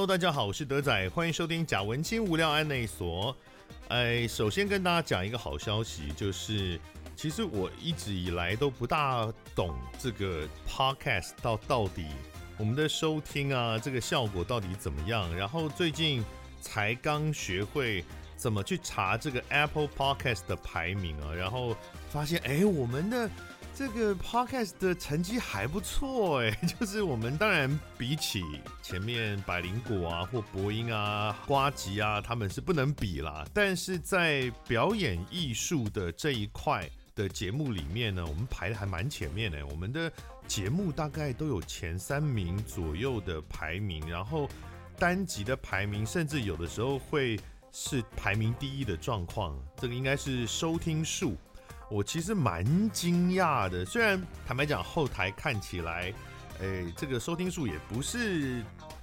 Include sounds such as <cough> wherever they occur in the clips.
Hello，大家好，我是德仔，欢迎收听贾文清无聊案内所。哎，首先跟大家讲一个好消息，就是其实我一直以来都不大懂这个 Podcast 到到底我们的收听啊，这个效果到底怎么样。然后最近才刚学会怎么去查这个 Apple Podcast 的排名啊，然后发现哎，我们的。这个 podcast 的成绩还不错哎，<laughs> 就是我们当然比起前面百灵果啊或播音啊、瓜吉啊，他们是不能比啦。但是在表演艺术的这一块的节目里面呢，我们排的还蛮前面的。我们的节目大概都有前三名左右的排名，然后单集的排名甚至有的时候会是排名第一的状况。这个应该是收听数。我其实蛮惊讶的，虽然坦白讲，后台看起来，诶，这个收听数也不是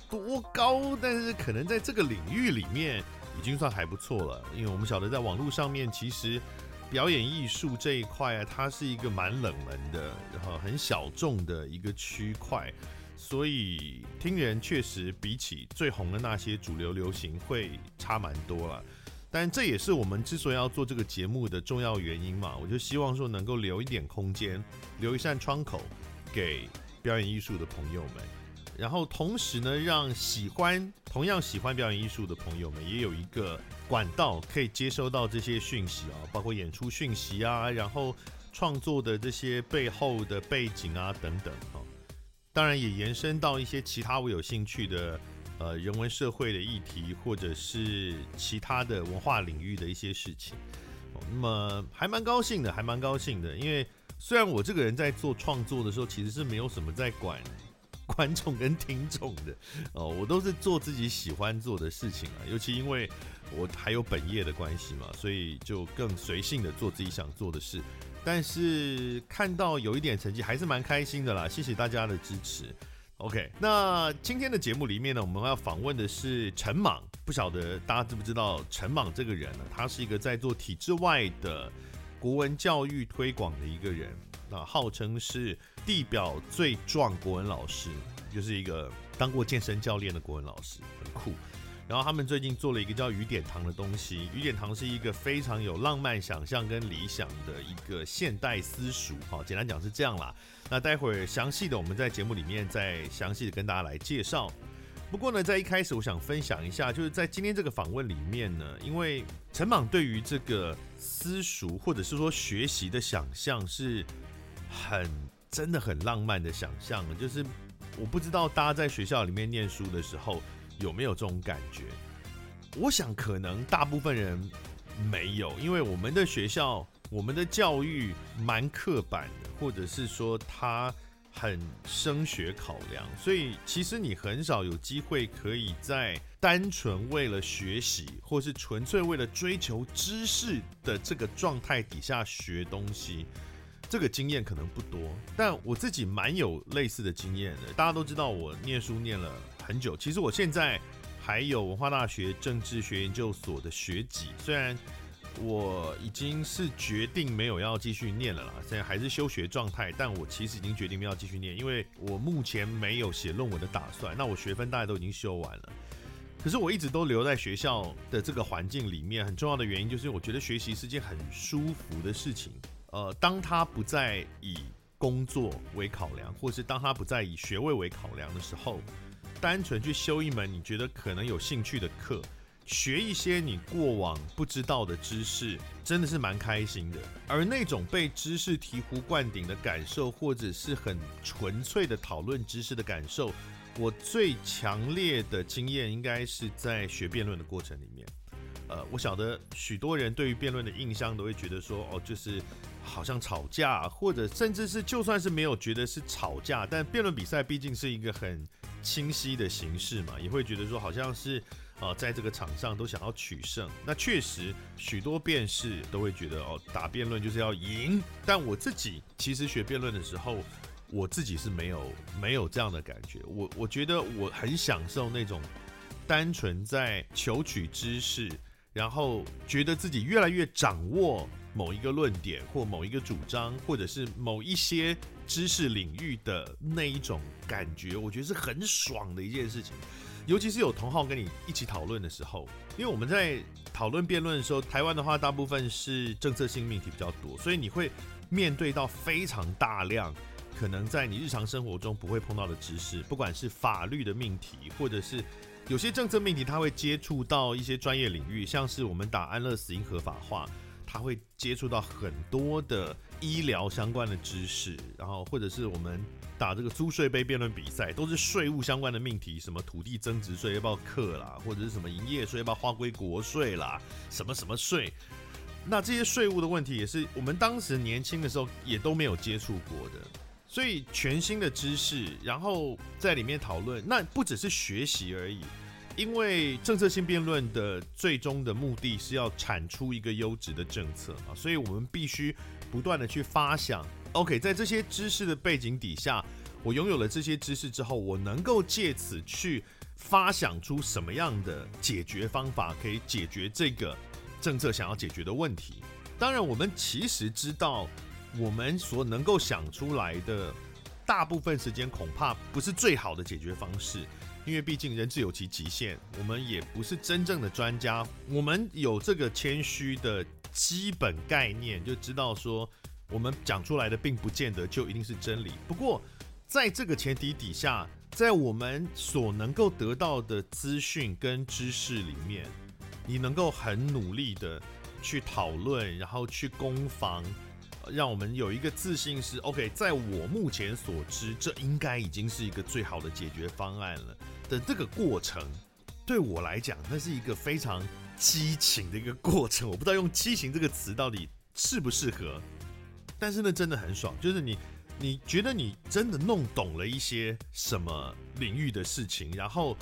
多高，但是可能在这个领域里面已经算还不错了。因为我们晓得，在网络上面，其实表演艺术这一块啊，它是一个蛮冷门的，然后很小众的一个区块，所以听人确实比起最红的那些主流流行会差蛮多了。但这也是我们之所以要做这个节目的重要原因嘛，我就希望说能够留一点空间，留一扇窗口给表演艺术的朋友们，然后同时呢，让喜欢同样喜欢表演艺术的朋友们也有一个管道可以接收到这些讯息啊，包括演出讯息啊，然后创作的这些背后的背景啊等等啊，当然也延伸到一些其他我有兴趣的。呃，人文社会的议题，或者是其他的文化领域的一些事情，哦，那么还蛮高兴的，还蛮高兴的。因为虽然我这个人在做创作的时候，其实是没有什么在管观众跟听众的哦，我都是做自己喜欢做的事情啊。尤其因为我还有本业的关系嘛，所以就更随性的做自己想做的事。但是看到有一点成绩，还是蛮开心的啦。谢谢大家的支持。OK，那今天的节目里面呢，我们要访问的是陈莽。不晓得大家知不知道陈莽这个人呢？他是一个在做体制外的国文教育推广的一个人，那号称是地表最壮国文老师，就是一个当过健身教练的国文老师，很酷。然后他们最近做了一个叫“雨点堂”的东西，“雨点堂”是一个非常有浪漫想象跟理想的一个现代私塾。好，简单讲是这样啦。那待会儿详细的我们在节目里面再详细的跟大家来介绍。不过呢，在一开始我想分享一下，就是在今天这个访问里面呢，因为陈莽对于这个私塾或者是说学习的想象是很真的很浪漫的想象，就是我不知道大家在学校里面念书的时候。有没有这种感觉？我想可能大部分人没有，因为我们的学校、我们的教育蛮刻板的，或者是说他很升学考量，所以其实你很少有机会可以在单纯为了学习，或是纯粹为了追求知识的这个状态底下学东西。这个经验可能不多，但我自己蛮有类似的经验的。大家都知道我念书念了很久，其实我现在还有文化大学政治学研究所的学籍，虽然我已经是决定没有要继续念了啦，现在还是休学状态，但我其实已经决定没有继续念，因为我目前没有写论文的打算。那我学分大家都已经修完了，可是我一直都留在学校的这个环境里面，很重要的原因就是我觉得学习是件很舒服的事情。呃，当他不再以工作为考量，或是当他不再以学位为考量的时候，单纯去修一门你觉得可能有兴趣的课，学一些你过往不知道的知识，真的是蛮开心的。而那种被知识醍醐灌顶的感受，或者是很纯粹的讨论知识的感受，我最强烈的经验应该是在学辩论的过程里面。呃，我晓得许多人对于辩论的印象都会觉得说，哦，就是好像吵架，或者甚至是就算是没有觉得是吵架，但辩论比赛毕竟是一个很清晰的形式嘛，也会觉得说好像是呃，在这个场上都想要取胜。那确实许多辩士都会觉得哦，打辩论就是要赢。但我自己其实学辩论的时候，我自己是没有没有这样的感觉。我我觉得我很享受那种单纯在求取知识。然后觉得自己越来越掌握某一个论点或某一个主张，或者是某一些知识领域的那一种感觉，我觉得是很爽的一件事情。尤其是有同好跟你一起讨论的时候，因为我们在讨论辩论的时候，台湾的话大部分是政策性命题比较多，所以你会面对到非常大量可能在你日常生活中不会碰到的知识，不管是法律的命题，或者是有些政策命题，它会接触到一些专业领域，像是我们打安乐死因合法化，它会接触到很多的医疗相关的知识，然后或者是我们打这个租税杯辩论比赛，都是税务相关的命题，什么土地增值税要不要课啦，或者是什么营业税要不要划归国税啦，什么什么税，那这些税务的问题也是我们当时年轻的时候也都没有接触过的，所以全新的知识，然后在里面讨论，那不只是学习而已。因为政策性辩论的最终的目的是要产出一个优质的政策啊，所以我们必须不断的去发想。OK，在这些知识的背景底下，我拥有了这些知识之后，我能够借此去发想出什么样的解决方法，可以解决这个政策想要解决的问题。当然，我们其实知道，我们所能够想出来的大部分时间恐怕不是最好的解决方式。因为毕竟人自有其极限，我们也不是真正的专家。我们有这个谦虚的基本概念，就知道说我们讲出来的并不见得就一定是真理。不过，在这个前提底下，在我们所能够得到的资讯跟知识里面，你能够很努力的去讨论，然后去攻防。让我们有一个自信是 OK，在我目前所知，这应该已经是一个最好的解决方案了的这个过程，对我来讲，那是一个非常激情的一个过程。我不知道用“激情”这个词到底适不适合，但是呢，真的很爽，就是你你觉得你真的弄懂了一些什么领域的事情，然后。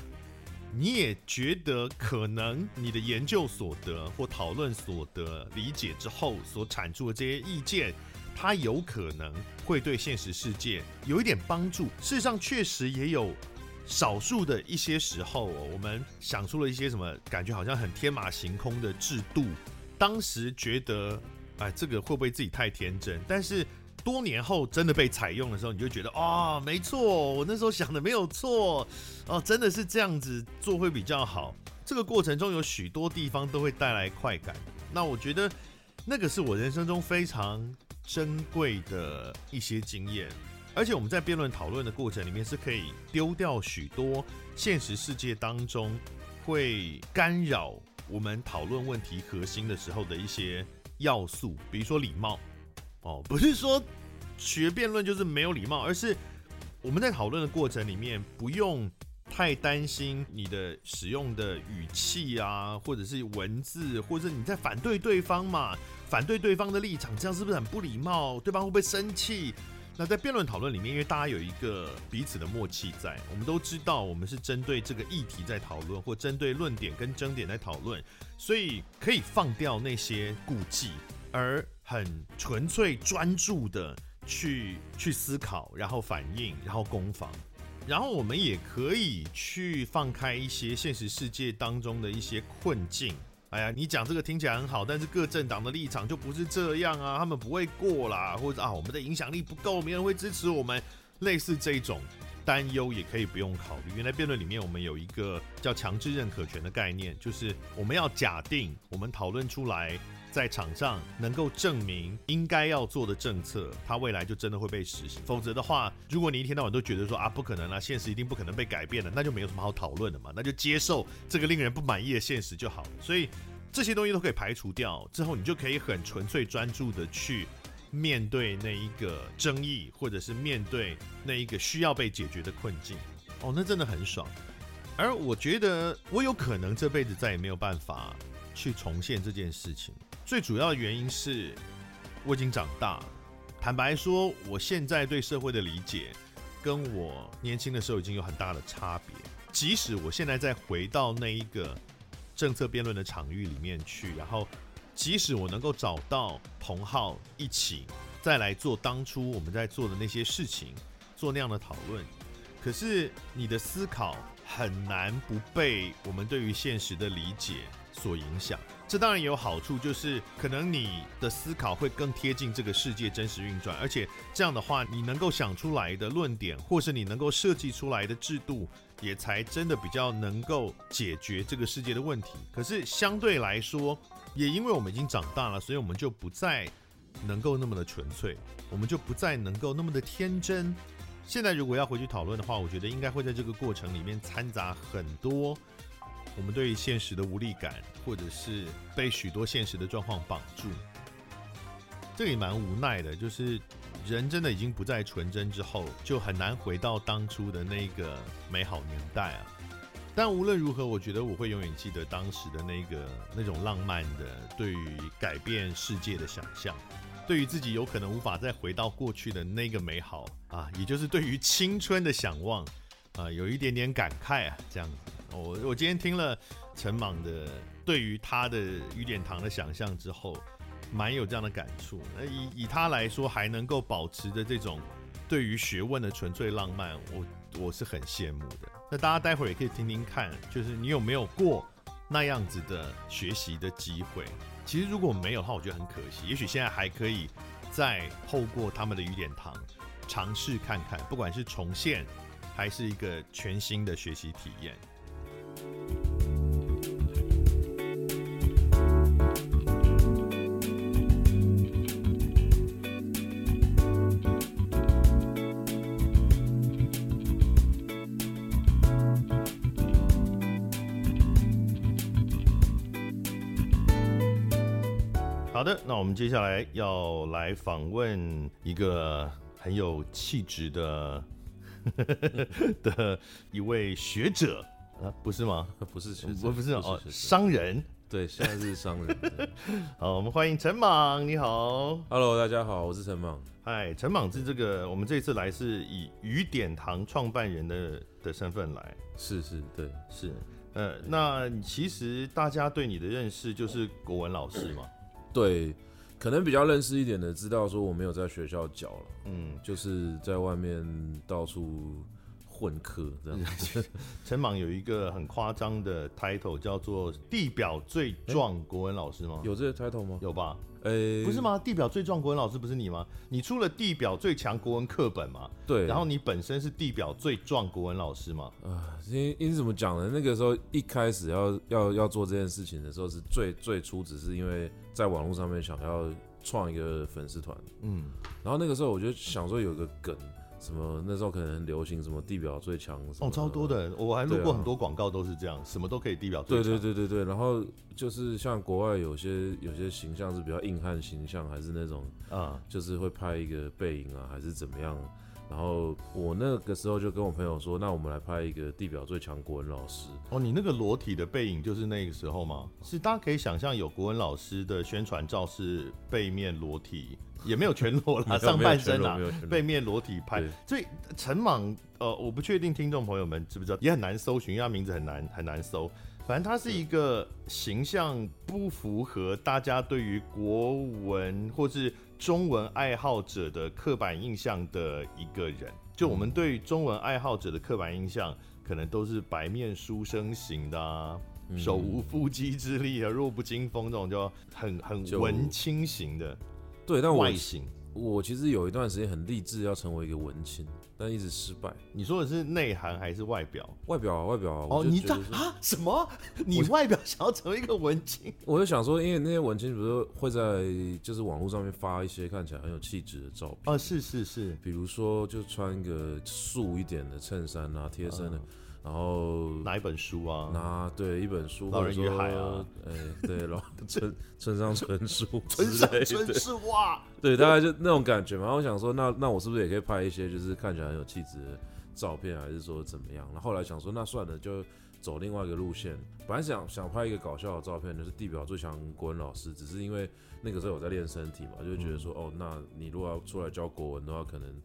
你也觉得可能你的研究所得或讨论所得理解之后所产出的这些意见，它有可能会对现实世界有一点帮助。事实上，确实也有少数的一些时候，我们想出了一些什么感觉好像很天马行空的制度，当时觉得，哎，这个会不会自己太天真？但是。多年后真的被采用的时候，你就觉得、哦，没错，我那时候想的没有错，哦，真的是这样子做会比较好。这个过程中有许多地方都会带来快感，那我觉得那个是我人生中非常珍贵的一些经验。而且我们在辩论讨论的过程里面是可以丢掉许多现实世界当中会干扰我们讨论问题核心的时候的一些要素，比如说礼貌。哦，不是说学辩论就是没有礼貌，而是我们在讨论的过程里面不用太担心你的使用的语气啊，或者是文字，或者你在反对对方嘛，反对对方的立场，这样是不是很不礼貌？对方会不会生气？那在辩论讨论里面，因为大家有一个彼此的默契在，我们都知道我们是针对这个议题在讨论，或针对论点跟争点在讨论，所以可以放掉那些顾忌，而。很纯粹专注的去去思考，然后反应，然后攻防，然后我们也可以去放开一些现实世界当中的一些困境。哎呀，你讲这个听起来很好，但是各政党的立场就不是这样啊，他们不会过啦，或者啊，我们的影响力不够，没人会支持我们，类似这种担忧也可以不用考虑。原来辩论里面我们有一个叫强制认可权的概念，就是我们要假定我们讨论出来。在场上能够证明应该要做的政策，它未来就真的会被实行。否则的话，如果你一天到晚都觉得说啊，不可能啊，现实一定不可能被改变了，那就没有什么好讨论的嘛，那就接受这个令人不满意的现实就好了。所以这些东西都可以排除掉之后，你就可以很纯粹专注的去面对那一个争议，或者是面对那一个需要被解决的困境。哦，那真的很爽。而我觉得我有可能这辈子再也没有办法去重现这件事情。最主要的原因是，我已经长大了。坦白说，我现在对社会的理解，跟我年轻的时候已经有很大的差别。即使我现在再回到那一个政策辩论的场域里面去，然后，即使我能够找到同好一起再来做当初我们在做的那些事情，做那样的讨论，可是你的思考很难不被我们对于现实的理解所影响。这当然有好处，就是可能你的思考会更贴近这个世界真实运转，而且这样的话，你能够想出来的论点，或是你能够设计出来的制度，也才真的比较能够解决这个世界的问题。可是相对来说，也因为我们已经长大了，所以我们就不再能够那么的纯粹，我们就不再能够那么的天真。现在如果要回去讨论的话，我觉得应该会在这个过程里面掺杂很多。我们对于现实的无力感，或者是被许多现实的状况绑住，这也蛮无奈的。就是人真的已经不再纯真之后，就很难回到当初的那个美好年代啊。但无论如何，我觉得我会永远记得当时的那个那种浪漫的对于改变世界的想象，对于自己有可能无法再回到过去的那个美好啊，也就是对于青春的想望啊，有一点点感慨啊，这样子。我我今天听了陈莽的对于他的雨点堂的想象之后，蛮有这样的感触。那以以他来说，还能够保持着这种对于学问的纯粹浪漫，我我是很羡慕的。那大家待会儿也可以听听看，就是你有没有过那样子的学习的机会？其实如果没有的话，我觉得很可惜。也许现在还可以再透过他们的雨点堂尝试看看，不管是重现还是一个全新的学习体验。的，那我们接下来要来访问一个很有气质的 <laughs> 的一位学者。啊，不是吗？<laughs> 不是，不不是哦，商人。对，现在是商人。<laughs> 好，我们欢迎陈莽，你好，Hello，大家好，我是陈莽。嗨，陈莽是这个，我们这次来是以雨点堂创办人的的身份来。是是，对，是。呃，那其实大家对你的认识就是国文老师嘛？对，可能比较认识一点的，知道说我没有在学校教了，嗯，就是在外面到处。混课这样，<laughs> 陈莽有一个很夸张的 title 叫做“地表最壮国文老师”吗？有这个 title 吗？有吧？呃、欸，不是吗？地表最壮国文老师不是你吗？你出了地表最强国文课本嘛？对。然后你本身是地表最壮国文老师嘛？啊，因因怎么讲呢？那个时候一开始要要要做这件事情的时候，是最最初只是因为在网络上面想要创一个粉丝团，嗯，然后那个时候我就想说有个梗。什么那时候可能很流行什么地表最强哦，超多的，我还录过很多广告都是这样，啊、什么都可以地表最强。对对对对对，然后就是像国外有些有些形象是比较硬汉形象，还是那种啊，就是会拍一个背影啊，还是怎么样。然后我那个时候就跟我朋友说，那我们来拍一个地表最强国文老师。哦，你那个裸体的背影就是那个时候吗？是，大家可以想象有国文老师的宣传照是背面裸体，也没有全裸啦，<laughs> 上半身啦，背面裸体拍。所以陈莽，呃，我不确定听众朋友们知不知道，也很难搜寻，因为他名字很难很难搜。反正他是一个形象不符合大家对于国文或是中文爱好者的刻板印象的一个人。就我们对中文爱好者的刻板印象，可能都是白面书生型的啊，手无缚鸡之力啊，弱不禁风这种，就很很文青型的。对，但外形。我其实有一段时间很励志要成为一个文青，但一直失败。你说的是内涵还是外表？外表啊，外表啊。哦，你这啊什么？你外表想要成为一个文青？<laughs> 我就想说，因为那些文青比如说会在就是网络上面发一些看起来很有气质的照片啊？是是是，比如说就穿一个素一点的衬衫啊，贴身的。嗯然后拿一本书啊，拿对一本书，老人与海啊，哎对，然后 <laughs> 村村上春树，村上春树 <laughs> 哇，对，大概就那种感觉嘛。然后我想说，那那我是不是也可以拍一些就是看起来很有气质的照片，还是说怎么样？然后后来想说，那算了，就走另外一个路线。本来想想拍一个搞笑的照片，就是地表最强国文老师，只是因为那个时候我在练身体嘛，就觉得说，哦，那你如果要出来教国文的话，可能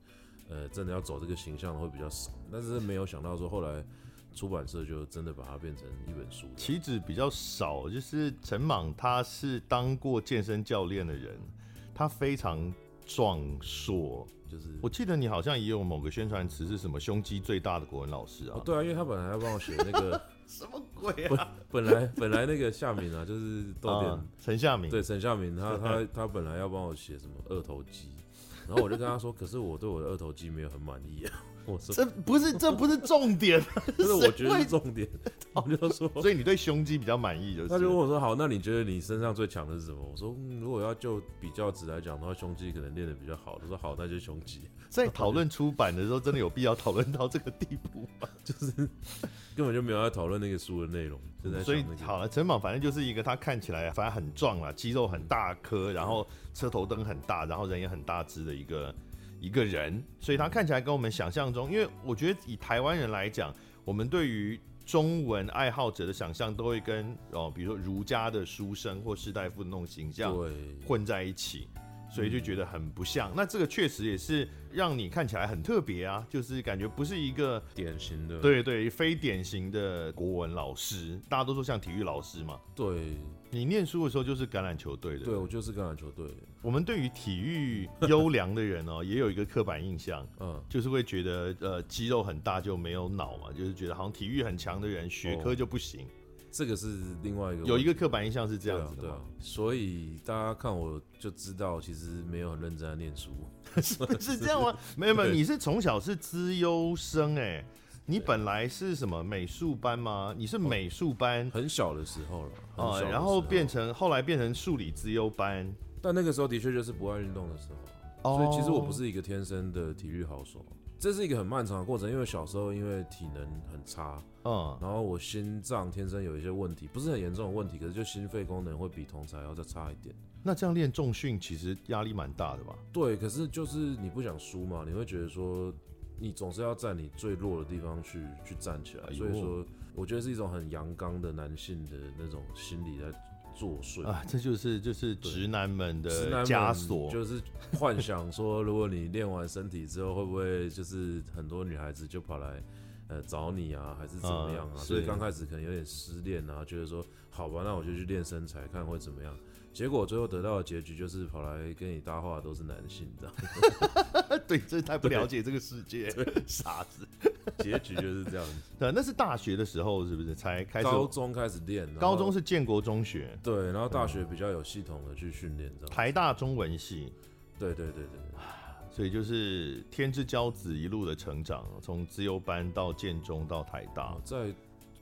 呃真的要走这个形象会比较少。但是没有想到说后来。出版社就真的把它变成一本书。棋子比较少，就是陈莽他是当过健身教练的人，他非常壮硕就是我记得你好像也有某个宣传词是什么胸肌最大的国文老师啊？哦，对啊，因为他本来要帮我写那个 <laughs> 什么鬼啊？本来本来那个夏明啊，就是豆点陈夏明，对陈夏明，他他 <laughs> 他本来要帮我写什么二头肌，然后我就跟他说，可是我对我的二头肌没有很满意啊。我说这不是这不是重点，这是我觉得是重点。我就说，所以你对胸肌比较满意，就是。他就问我说：“好，那你觉得你身上最强的是什么？”我说：“嗯，如果要就比较值来讲的话，胸肌可能练的比较好。”他说：“好，那就胸肌。”在讨论出版的时候，真的有必要讨论到这个地步吗？<laughs> 就是根本就没有在讨论那个书的内容。那个、所以好了，陈莽反正就是一个他看起来反正很壮啊，肌肉很大颗，然后车头灯很大，然后人也很大只的一个。一个人，所以他看起来跟我们想象中，因为我觉得以台湾人来讲，我们对于中文爱好者的想象都会跟哦，比如说儒家的书生或士大夫的那种形象混在一起，所以就觉得很不像。那这个确实也是让你看起来很特别啊，就是感觉不是一个典型的，对对，非典型的国文老师，大家都说像体育老师嘛。对，你念书的时候就是橄榄球队的，对，我就是橄榄球队。我们对于体育优良的人哦，<laughs> 也有一个刻板印象，嗯，就是会觉得呃肌肉很大就没有脑嘛，就是觉得好像体育很强的人学科就不行。这个是另外一个，有一个刻板印象是这样子的，对啊。所以大家看我就知道，其实没有很认真在念书，<laughs> 是这样吗？<laughs> 没有没有，你是从小是资优生哎，你本来是什么美术班吗？你是美术班，很小的时候了啊，然后变成后来变成数理资优班。但那个时候的确就是不爱运动的时候，所以其实我不是一个天生的体育好手，这是一个很漫长的过程。因为小时候因为体能很差，嗯，然后我心脏天生有一些问题，不是很严重的问题，可是就心肺功能会比同才要再差一点。那这样练重训其实压力蛮大的吧？对，可是就是你不想输嘛，你会觉得说你总是要在你最弱的地方去去站起来，所以说我觉得是一种很阳刚的男性的那种心理在。作祟啊，这就是就是直男们的枷锁，就是幻想说，如果你练完身体之后，会不会就是很多女孩子就跑来呃找你啊，还是怎么样啊？嗯、所以刚开始可能有点失恋啊，觉得说好吧，那我就去练身材，看会怎么样。结果最后得到的结局就是跑来跟你搭话的都是男性，这样。<laughs> 对，这太不了解这个世界，<laughs> 傻子。<laughs> 结局就是这样子。对，那是大学的时候是不是才开始？高中开始练，高中是建国中学。对，然后大学比较有系统的去训练，这样。台大中文系。对对对对，所以就是天之骄子一路的成长，从自由班到建中到台大，在。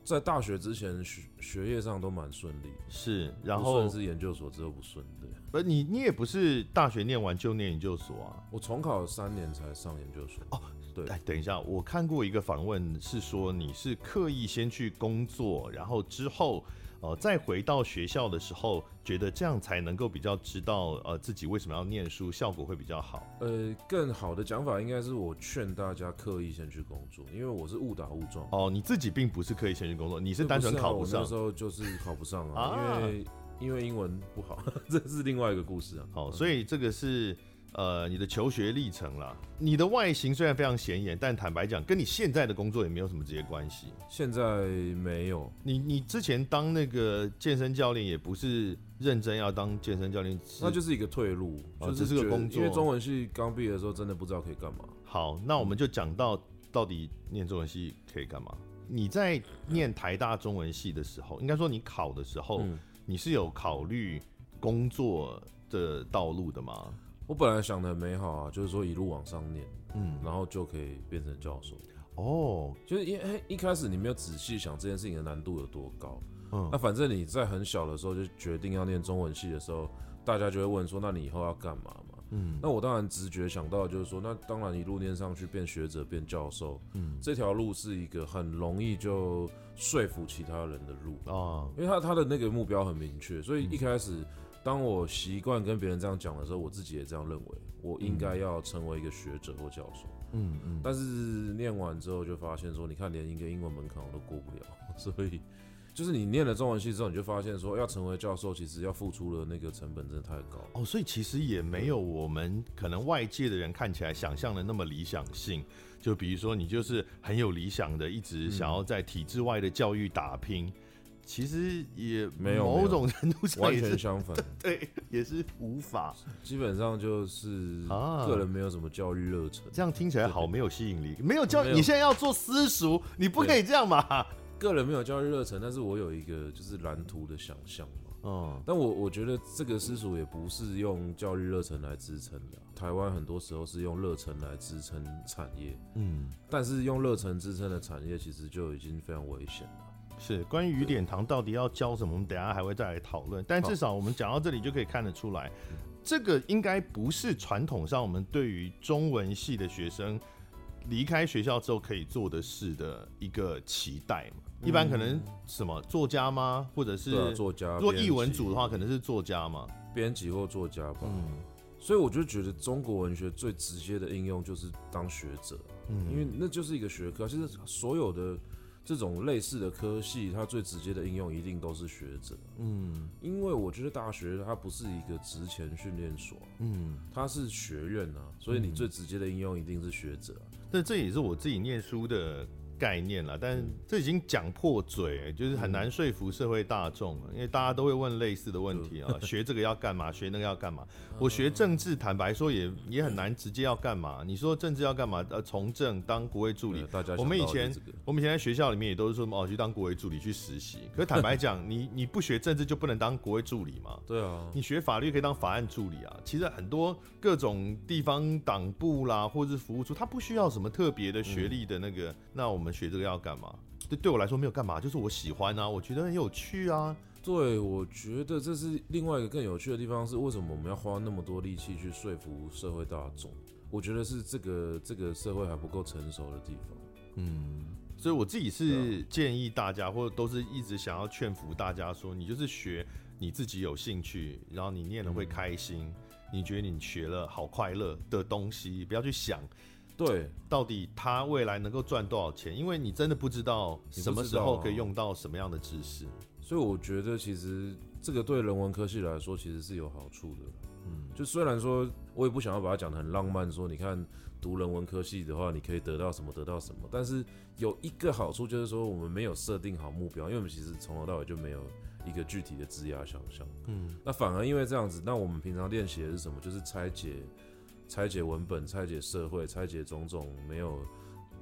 在大学之前学学业上都蛮顺利，是，然后是研究所之后不顺，对。不，你你也不是大学念完就念研究所啊？我重考三年才上研究所。哦，对。哎，等一下，我看过一个访问，是说你是刻意先去工作，然后之后。哦、呃，再回到学校的时候，觉得这样才能够比较知道，呃，自己为什么要念书，效果会比较好。呃，更好的讲法应该是我劝大家刻意先去工作，因为我是误打误撞。哦，你自己并不是刻意先去工作，你是单纯考不上。那时候就是考不上啊，啊因为因为英文不好，<laughs> 这是另外一个故事啊。好，所以这个是。呃，你的求学历程啦，你的外形虽然非常显眼，但坦白讲，跟你现在的工作也没有什么直接关系。现在没有。你你之前当那个健身教练，也不是认真要当健身教练，那就是一个退路，哦、就是这是个工作。因为中文系刚毕业的时候，真的不知道可以干嘛。好，那我们就讲到到底念中文系可以干嘛？你在念台大中文系的时候，应该说你考的时候，嗯、你是有考虑工作的道路的吗？我本来想的很美好啊，就是说一路往上念，嗯，然后就可以变成教授。哦，就是因为一开始你没有仔细想这件事情的难度有多高，嗯，那反正你在很小的时候就决定要念中文系的时候，大家就会问说，那你以后要干嘛嘛？嗯，那我当然直觉想到就是说，那当然一路念上去变学者变教授，嗯，这条路是一个很容易就说服其他人的路啊，因为他他的那个目标很明确，所以一开始。当我习惯跟别人这样讲的时候，我自己也这样认为，我应该要成为一个学者或教授。嗯嗯。但是念完之后就发现说，你看连一个英文门槛我都过不了，<laughs> 所以就是你念了中文系之后，你就发现说，要成为教授，其实要付出的那个成本真的太高。哦，所以其实也没有我们可能外界的人看起来想象的那么理想性。就比如说，你就是很有理想的，一直想要在体制外的教育打拼。其实也没有某种程度上也是完全相反，<laughs> 对，也是无法。基本上就是个人没有什么教育热忱，这样听起来好没有吸引力。没有教你现在要做私塾，你不可以这样嘛？个人没有教育热忱，但是我有一个就是蓝图的想象嘛。嗯，但我我觉得这个私塾也不是用教育热忱来支撑的。台湾很多时候是用热忱来支撑产业，嗯，但是用热忱支撑的产业其实就已经非常危险了。是关于雨点堂到底要教什么，我们等下还会再来讨论。但至少我们讲到这里就可以看得出来，这个应该不是传统上我们对于中文系的学生离开学校之后可以做的事的一个期待嘛。一般可能什么作家吗？或者是作家？做译文组的话，可能是作家嘛，编辑或作家吧。嗯，所以我就觉得中国文学最直接的应用就是当学者，嗯，因为那就是一个学科，其实所有的。这种类似的科系，它最直接的应用一定都是学者。嗯，因为我觉得大学它不是一个职前训练所，嗯，它是学院啊，所以你最直接的应用一定是学者。但这也是我自己念书的概念了，但这已经讲破嘴，就是很难说服社会大众了，因为大家都会问类似的问题啊，学这个要干嘛？学那个要干嘛？我学政治，坦白说也也很难直接要干嘛？你说政治要干嘛？呃，从政当国卫助理，我们以前我们以前在学校里面也都是说哦，去当国卫助理去实习。可是坦白讲，你你不学政治就不能当国卫助理嘛？对啊，你学法律可以当法案助理啊。其实很多各种地方党部啦，或者是服务处，他不需要什么特别的学历的那个，那我们。学这个要干嘛？对，对我来说没有干嘛，就是我喜欢啊，我觉得很有趣啊。对，我觉得这是另外一个更有趣的地方，是为什么我们要花那么多力气去说服社会大众？我觉得是这个这个社会还不够成熟的地方。嗯，所以我自己是建议大家，或者都是一直想要劝服大家说，你就是学你自己有兴趣，然后你念了会开心，嗯、你觉得你学了好快乐的东西，不要去想。对，到底他未来能够赚多少钱？因为你真的不知道什么时候可以用到什么样的知识，所以我觉得其实这个对人文科系来说其实是有好处的。嗯，就虽然说我也不想要把它讲的很浪漫，说你看读人文科系的话，你可以得到什么得到什么，但是有一个好处就是说我们没有设定好目标，因为我们其实从头到尾就没有一个具体的职业想象。嗯，那反而因为这样子，那我们平常练习的是什么？就是拆解。拆解文本，拆解社会，拆解种种没有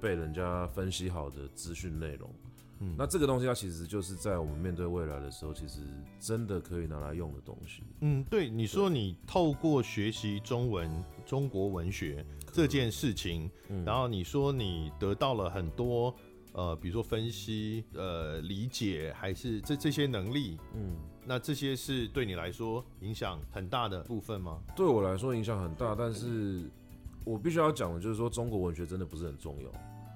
被人家分析好的资讯内容。嗯，那这个东西它其实就是在我们面对未来的时候，其实真的可以拿来用的东西。嗯，对，你说你透过学习中文、中国文学这件事情，嗯，然后你说你得到了很多。呃，比如说分析、呃理解，还是这这些能力，嗯，那这些是对你来说影响很大的部分吗？对我来说影响很大，但是我必须要讲的就是说，中国文学真的不是很重要，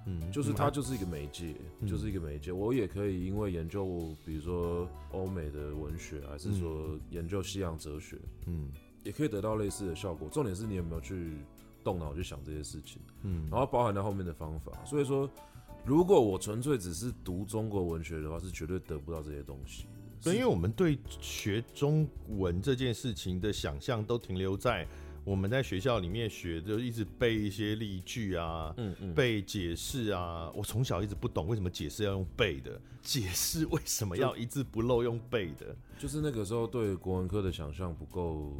嗯，就是它就是一个媒介，嗯、就是一个媒介。我也可以因为研究，比如说欧美的文学，还是说研究西洋哲学，嗯，也可以得到类似的效果。重点是你有没有去动脑去想这些事情，嗯，然后包含在后面的方法。所以说。如果我纯粹只是读中国文学的话，是绝对得不到这些东西。对，因为我们对学中文这件事情的想象都停留在我们在学校里面学，就一直背一些例句啊，嗯嗯，背解释啊。我从小一直不懂为什么解释要用背的，<laughs> 解释为什么要一字不漏用背的，就，就是那个时候对国文科的想象不够。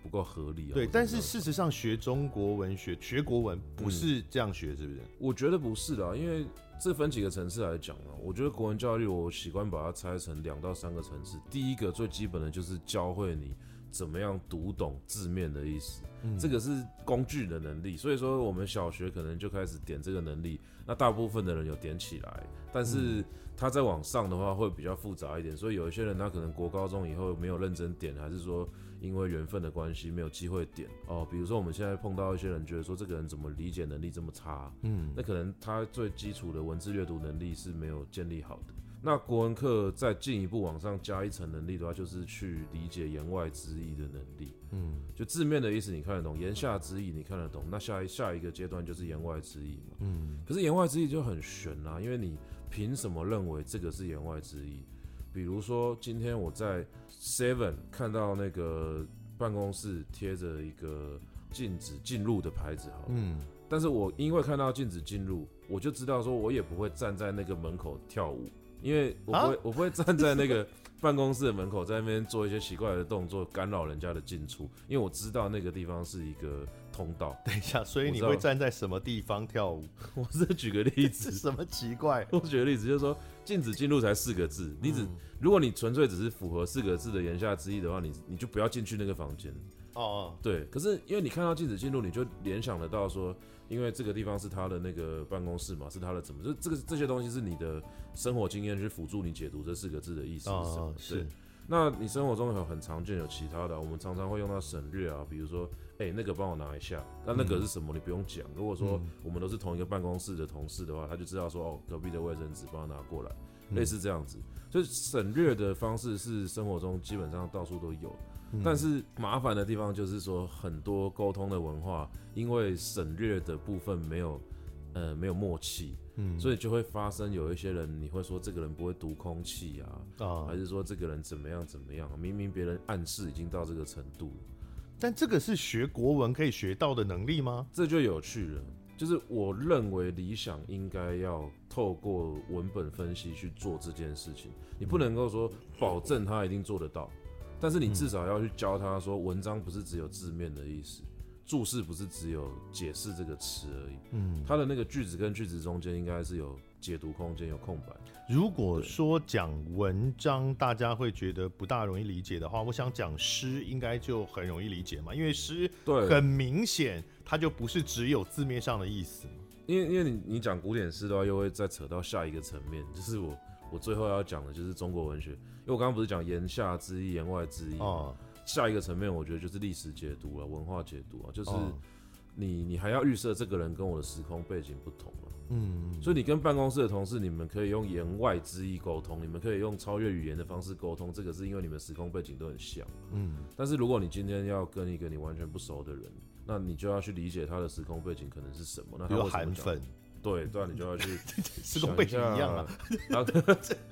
不够合理啊！对，但是事实上学中国文学、学国文不是这样学，是不是？嗯，我觉得不是的，因为这分几个层次来讲啊。我觉得国文教育，我习惯把它拆成两到三个层次。第一个最基本的就是教会你怎么样读懂字面的意思，嗯，这个是工具的能力。所以说，我们小学可能就开始点这个能力，那大部分的人有点起来，但是他在往上的话会比较复杂一点。所以有一些人他可能国高中以后没有认真点，还是说。因为缘分的关系，没有机会点哦。比如说，我们现在碰到一些人，觉得说这个人怎么理解能力这么差，嗯，那可能他最基础的文字阅读能力是没有建立好的。那国文课再进一步往上加一层能力的话，就是去理解言外之意的能力，嗯，就字面的意思你看得懂，言下之意你看得懂，那下一下一个阶段就是言外之意嘛，嗯。可是言外之意就很玄啦，因为你凭什么认为这个是言外之意？比如说，今天我在 Seven 看到那个办公室贴着一个禁止进入的牌子，好，嗯，但是我因为看到禁止进入，我就知道说，我也不会站在那个门口跳舞，因为我不会，啊、我不会站在那个 <laughs> 办公室的门口，在那边做一些奇怪的动作，干扰人家的进出。因为我知道那个地方是一个通道。等一下，所以你会站在什么地方跳舞？<laughs> 我是举个例子，<laughs> 什么奇怪？我举个例子，就是说禁止进入才四个字，你只、嗯、如果你纯粹只是符合四个字的言下之意的话，你你就不要进去那个房间。哦哦，对。可是因为你看到禁止进入，你就联想得到说。因为这个地方是他的那个办公室嘛，是他的怎么？就这个这些东西是你的生活经验去辅助你解读这四个字的意思是什么？哦、是。那你生活中有很常见有其他的，我们常常会用到省略啊，比如说，哎、欸，那个帮我拿一下。那那个是什么？你不用讲。如果说我们都是同一个办公室的同事的话，他就知道说，哦，隔壁的卫生纸帮我拿过来，类似这样子。所以省略的方式是生活中基本上到处都有。但是麻烦的地方就是说，很多沟通的文化，因为省略的部分没有，呃，没有默契，嗯，所以就会发生有一些人，你会说这个人不会读空气啊，啊，还是说这个人怎么样怎么样？明明别人暗示已经到这个程度了，但这个是学国文可以学到的能力吗？这就有趣了，就是我认为理想应该要透过文本分析去做这件事情，你不能够说保证他一定做得到。但是你至少要去教他说，文章不是只有字面的意思，注释不是只有解释这个词而已。嗯，他的那个句子跟句子中间应该是有解读空间，有空白。如果说讲文章，大家会觉得不大容易理解的话，我想讲诗应该就很容易理解嘛，因为诗对很明显，它就不是只有字面上的意思。因为因为你你讲古典诗的话，又会再扯到下一个层面，就是我。我最后要讲的就是中国文学，因为我刚刚不是讲言下之意、言外之意哦，下一个层面，我觉得就是历史解读了、文化解读啊，就是你你还要预设这个人跟我的时空背景不同了，嗯，所以你跟办公室的同事，你们可以用言外之意沟通，你们可以用超越语言的方式沟通，这个是因为你们时空背景都很像，嗯，但是如果你今天要跟一个你完全不熟的人，那你就要去理解他的时空背景可能是什么，那他为什么讲？对，对啊，你就要去时空背景一样啊。<laughs> 他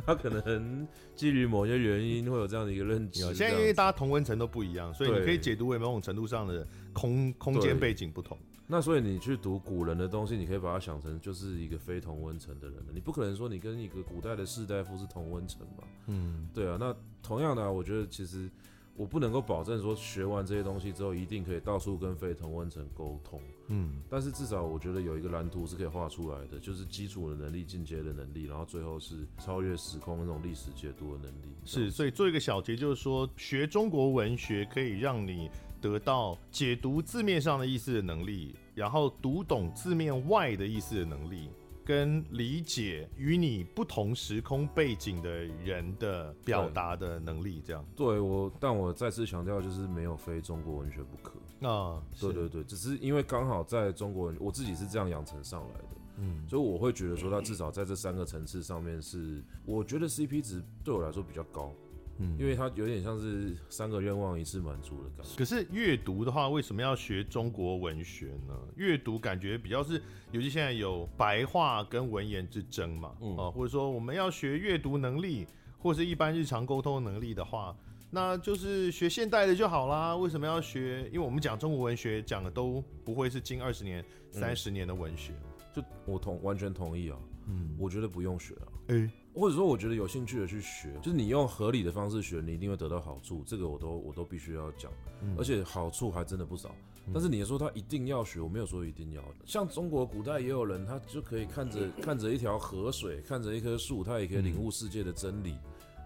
他可能基于某些原因会有这样的一个认知。现在因为大家同温层都不一样，所以你可以解读为某种程度上的空空间背景不同。那所以你去读古人的东西，你可以把它想成就是一个非同温层的人。你不可能说你跟一个古代的士大夫是同温层吧？嗯，对啊。那同样的啊，我觉得其实。我不能够保证说学完这些东西之后一定可以到处跟非同温层沟通，嗯，但是至少我觉得有一个蓝图是可以画出来的，就是基础的能力、进阶的能力，然后最后是超越时空那种历史解读的能力。是，所以做一个小结，就是说学中国文学可以让你得到解读字面上的意思的能力，然后读懂字面外的意思的能力。跟理解与你不同时空背景的人的表达的能力，这样。对我，但我再次强调，就是没有非中国文学不可啊。对对对，只是因为刚好在中国文，我自己是这样养成上来的，嗯，所以我会觉得说，它至少在这三个层次上面是，我觉得 CP 值对我来说比较高。嗯，因为它有点像是三个愿望一次满足的感觉。可是阅读的话，为什么要学中国文学呢？阅读感觉比较是，尤其现在有白话跟文言之争嘛，嗯、啊，或者说我们要学阅读能力，或是一般日常沟通能力的话，那就是学现代的就好啦。为什么要学？因为我们讲中国文学讲的都不会是近二十年、三十年的文学。就我同完全同意啊，嗯，我觉得不用学啊，欸或者说，我觉得有兴趣的去学，就是你用合理的方式学，你一定会得到好处。这个我都我都必须要讲，而且好处还真的不少。但是你说他一定要学，我没有说一定要。像中国古代也有人，他就可以看着看着一条河水，看着一棵树，他也可以领悟世界的真理。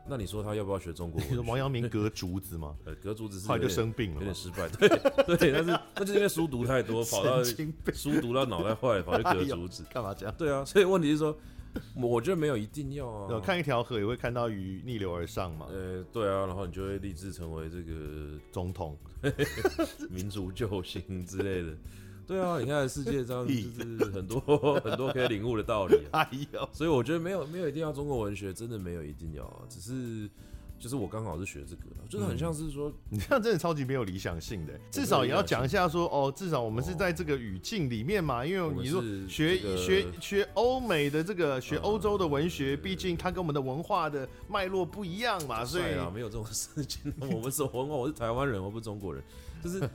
那你说他要不要学中国？你 <laughs> 说王阳明割竹子吗？<laughs> 呃，割竹子是后来就生病了，有点失败。<laughs> 对对，但是那就是因为书读太多，跑到书读到脑袋坏，跑去割竹子，干嘛这样？对啊，所以问题是说。<laughs> 我觉得没有一定要啊，看一条河也会看到鱼逆流而上嘛。呃，对啊，然后你就会立志成为这个总统、<laughs> 民族救星之类的。对啊，你看世界上 <laughs> 就是很多很多可以领悟的道理啊。哎呦，所以我觉得没有没有一定要中国文学，真的没有一定要啊，只是。就是我刚好是学这个，就是很像是说，嗯、你这样真的超级没有理想性的，至少也要讲一下说，哦，至少我们是在这个语境里面嘛，因为你说学、这个、学学欧美的这个学欧洲的文学，毕竟它跟我们的文化的脉络不一样嘛，所以啊，没有这种事情。我们是文化，我是台湾人，我不是中国人，就是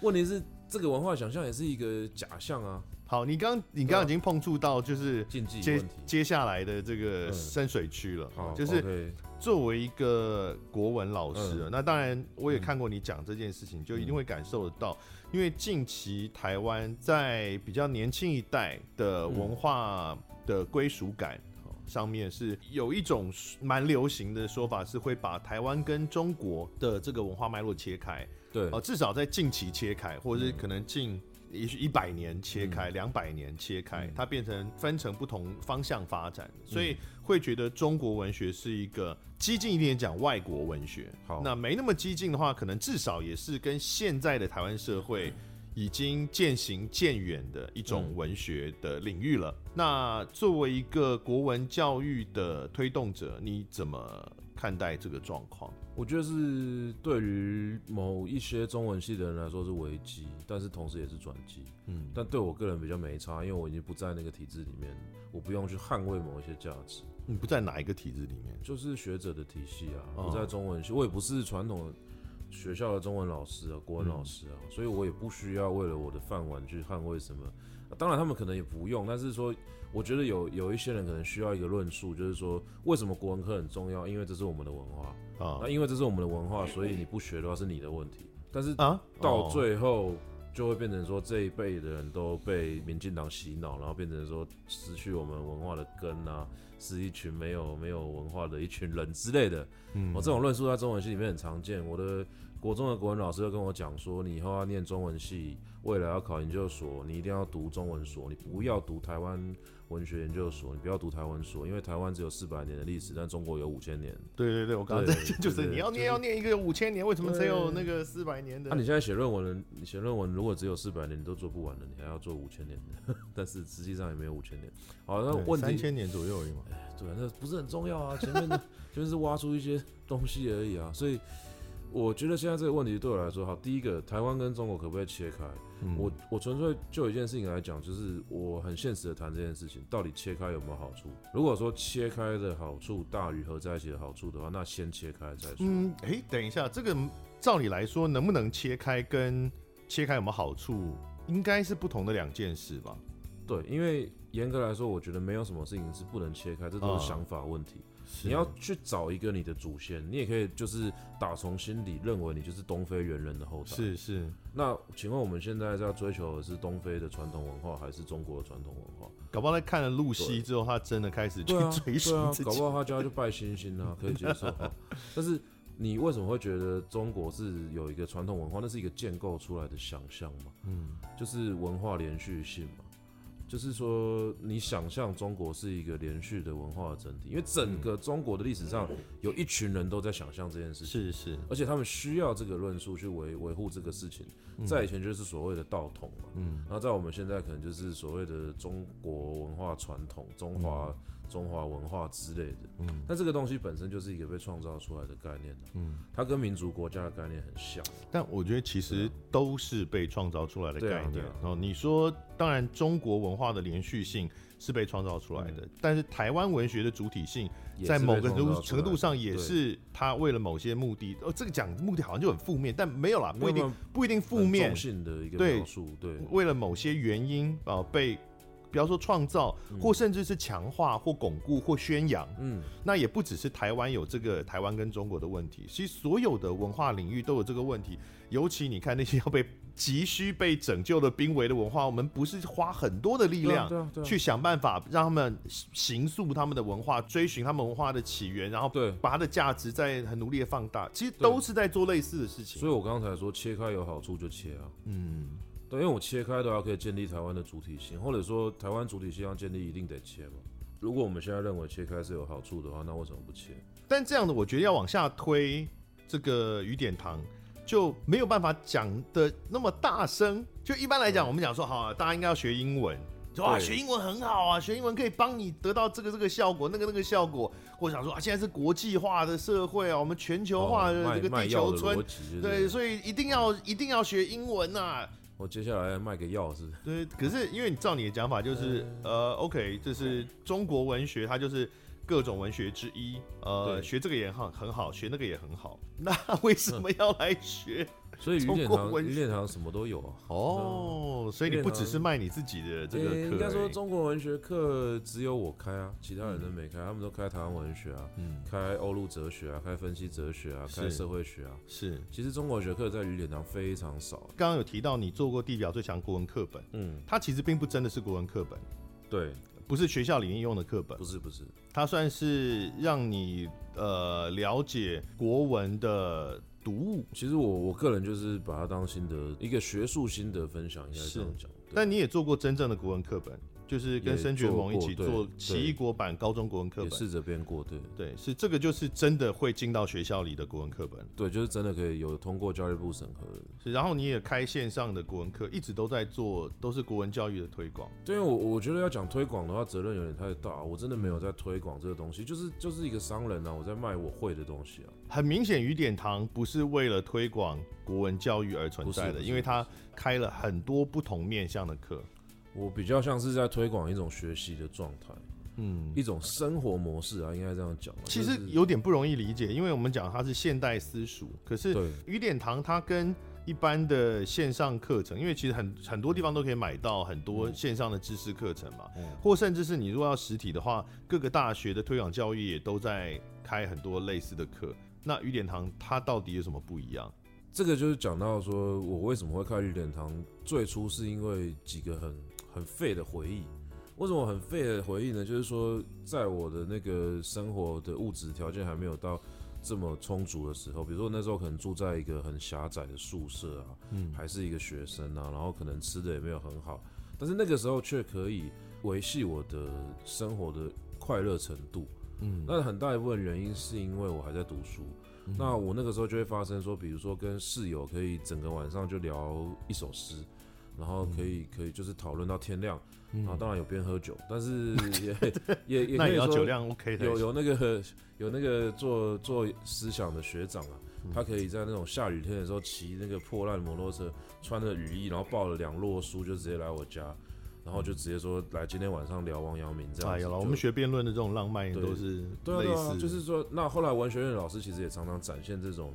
问题是这个文化想象也是一个假象啊。好，你刚你刚刚已经碰触到就是接接下来的这个深水区了，嗯、就是作为一个国文老师，嗯、那当然我也看过你讲这件事情，嗯、就一定会感受得到，因为近期台湾在比较年轻一代的文化的归属感上面是有一种蛮流行的说法，是会把台湾跟中国的这个文化脉络切开，对，至少在近期切开，或者是可能近。也许一百年切开，两百、嗯、年切开，它变成分成不同方向发展，嗯、所以会觉得中国文学是一个激进一点讲外国文学。好，那没那么激进的话，可能至少也是跟现在的台湾社会已经渐行渐远的一种文学的领域了。嗯、那作为一个国文教育的推动者，你怎么看待这个状况？我觉得是对于某一些中文系的人来说是危机，但是同时也是转机。嗯，但对我个人比较没差，因为我已经不在那个体制里面，我不用去捍卫某一些价值。你不在哪一个体制里面？就是学者的体系啊，不在中文系，我也不是传统学校的中文老师啊，国文老师啊，嗯、所以我也不需要为了我的饭碗去捍卫什么。当然他们可能也不用，但是说，我觉得有有一些人可能需要一个论述，就是说为什么国文科很重要？因为这是我们的文化。啊，那因为这是我们的文化，所以你不学的话是你的问题。但是啊，到最后就会变成说这一辈的人都被民进党洗脑，然后变成说失去我们文化的根啊，是一群没有没有文化的一群人之类的。嗯，我这种论述在中文系里面很常见。我的国中的国文老师就跟我讲说，你以后要念中文系，未来要考研究所，你一定要读中文所，你不要读台湾。文学研究所，你不要读台湾所，因为台湾只有四百年的历史，但中国有五千年。对对对，我刚才就是你要念要念一个五千年，为什么只有那个四百年的？那你现在写论文，你写论文如果只有四百年，你都做不完了，你还要做五千年的，<laughs> 但是实际上也没有五千年。好，那问题三千年左右而已嘛。对，那不是很重要啊，前面的 <laughs> 就是挖出一些东西而已啊。所以我觉得现在这个问题对我来说，好，第一个，台湾跟中国可不可以切开？嗯、我我纯粹就一件事情来讲，就是我很现实的谈这件事情，到底切开有没有好处？如果说切开的好处大于合在一起的好处的话，那先切开再说。嗯，诶、欸，等一下，这个照理来说，能不能切开跟切开有没有好处，应该是不同的两件事吧？对，因为严格来说，我觉得没有什么事情是不能切开，这都是想法问题。嗯你要去找一个你的祖先，你也可以就是打从心底认为你就是东非猿人的后代。是是。那请问我们现在在追求的是东非的传统文化，还是中国的传统文化？搞不好他看了露西之后，他真的开始去 <laughs> 追寻、啊啊、搞不好他家就拜星星啊，<laughs> 可以接受。但是你为什么会觉得中国是有一个传统文化？那是一个建构出来的想象嘛？嗯，就是文化连续性嘛。就是说，你想象中国是一个连续的文化的整体，因为整个中国的历史上有一群人都在想象这件事情，是是，而且他们需要这个论述去维维护这个事情。在以前就是所谓的道统嘛，嗯，然后在我们现在可能就是所谓的中国文化传统、中华。中华文化之类的，嗯，那这个东西本身就是一个被创造出来的概念，嗯，它跟民族国家的概念很像，但我觉得其实都是被创造出来的概念。然后你说，当然中国文化的连续性是被创造出来的，但是台湾文学的主体性在某个程度上也是他为了某些目的，哦，这个讲目的好像就很负面，但没有啦，不一定不一定负面。性的一个描述，对，为了某些原因啊被。比方说创造，或甚至是强化，或巩固，或宣扬，嗯，那也不只是台湾有这个台湾跟中国的问题，其实所有的文化领域都有这个问题。尤其你看那些要被急需被拯救的濒危的文化，我们不是花很多的力量去想办法让他们形塑他们的文化，追寻他们文化的起源，然后对把它的价值在很努力的放大，其实都是在做类似的事情。所以我刚才说切开有好处就切啊，嗯。对，因为我切开的话，可以建立台湾的主体性，或者说台湾主体性要建立，一定得切嘛。如果我们现在认为切开是有好处的话，那为什么不切？但这样的，我觉得要往下推，这个雨点堂就没有办法讲的那么大声。就一般来讲，我们讲说，好，啊大家应该要学英文，哇，学英文很好啊，学英文可以帮你得到这个这个效果，那个那个效果。或者想说啊，现在是国际化的社会啊，我们全球化的这个地球村，对，所以一定要一定要学英文啊。我接下来卖个药是？对，可是因为你照你的讲法，就是呃，OK，这是中国文学，它就是各种文学之一。呃，对学这个也很很好，学那个也很好。<laughs> 那为什么要来学？所以鱼点堂，鱼点堂什么都有啊。哦，所以你不只是卖你自己的这个课、欸。应该说中国文学课只有我开啊，其他人都没开，他们都开台湾文学啊，嗯，开欧陆哲学啊，开分析哲学啊，开社会学啊。是，其实中国文学课在鱼点堂非常少。刚刚有提到你做过地表最强国文课本，嗯，它其实并不真的是国文课本，对，不是学校里面用的课本，不是不是，它算是让你呃了解国文的。读物，其实我我个人就是把它当心得，一个学术心得分享，应该是这样讲。但你也做过真正的国文课本。就是跟申觉蒙一起做奇异国版高中国文课本，试着编过，对对，是这个就是真的会进到学校里的国文课本，对，就是真的可以有通过教育部审核。是，然后你也开线上的国文课，一直都在做，都是国文教育的推广。对，我我觉得要讲推广的话，责任有点太大，我真的没有在推广这个东西，就是就是一个商人啊，我在卖我会的东西啊。很明显，雨点堂不是为了推广国文教育而存在的，因为它开了很多不同面向的课。我比较像是在推广一种学习的状态，嗯，一种生活模式啊，应该这样讲。其实有点不容易理解，因为我们讲它是现代私塾，可是雨点堂它跟一般的线上课程，因为其实很很多地方都可以买到很多线上的知识课程嘛，嗯，或甚至是你如果要实体的话，各个大学的推广教育也都在开很多类似的课。那雨点堂它到底有什么不一样？这个就是讲到说我为什么会开雨点堂，最初是因为几个很。很废的回忆，为什么很废的回忆呢？就是说，在我的那个生活的物质条件还没有到这么充足的时候，比如说那时候可能住在一个很狭窄的宿舍啊，嗯，还是一个学生啊，然后可能吃的也没有很好，但是那个时候却可以维系我的生活的快乐程度，嗯，那很大一部分原因是因为我还在读书，嗯，那我那个时候就会发生说，比如说跟室友可以整个晚上就聊一首诗。然后可以可以就是讨论到天亮，然后当然有边喝酒，但是 <laughs> 也也也可以说酒量 OK 的有有那个有那个做做思想的学长啊，他可以在那种下雨天的时候骑那个破烂摩托车，穿着雨衣，然后抱了两摞书就直接来我家，然后就直接说来今天晚上聊王阳明这样。哎呀，我们学辩论的这种浪漫都是类似，就是说那后来文学院的老师其实也常常展现这种。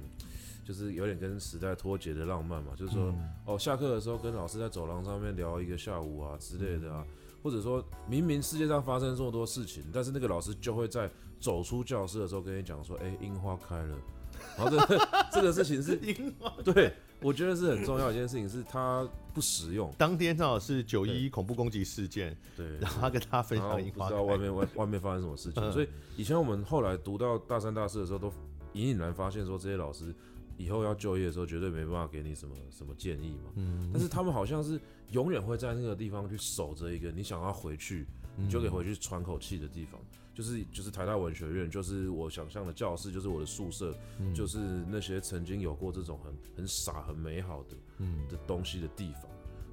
就是有点跟时代脱节的浪漫嘛，就是说，嗯、哦，下课的时候跟老师在走廊上面聊一个下午啊之类的啊，或者说明明世界上发生这么多事情，但是那个老师就会在走出教室的时候跟你讲说，哎、欸，樱花开了，然后这个、<laughs> 这个事情是樱花，对，我觉得是很重要一件事情，是它不实用。当天正好是九一一恐怖攻击事件，对，然后他跟他分享樱花，不知道外面外外面发生什么事情，所以以前我们后来读到大三大四的时候，都隐隐然发现说这些老师。以后要就业的时候，绝对没办法给你什么什么建议嘛。嗯，但是他们好像是永远会在那个地方去守着一个你想要回去，你就可以回去喘口气的地方。就是就是台大文学院，就是我想象的教室，就是我的宿舍，就是那些曾经有过这种很很傻很美好的嗯的东西的地方。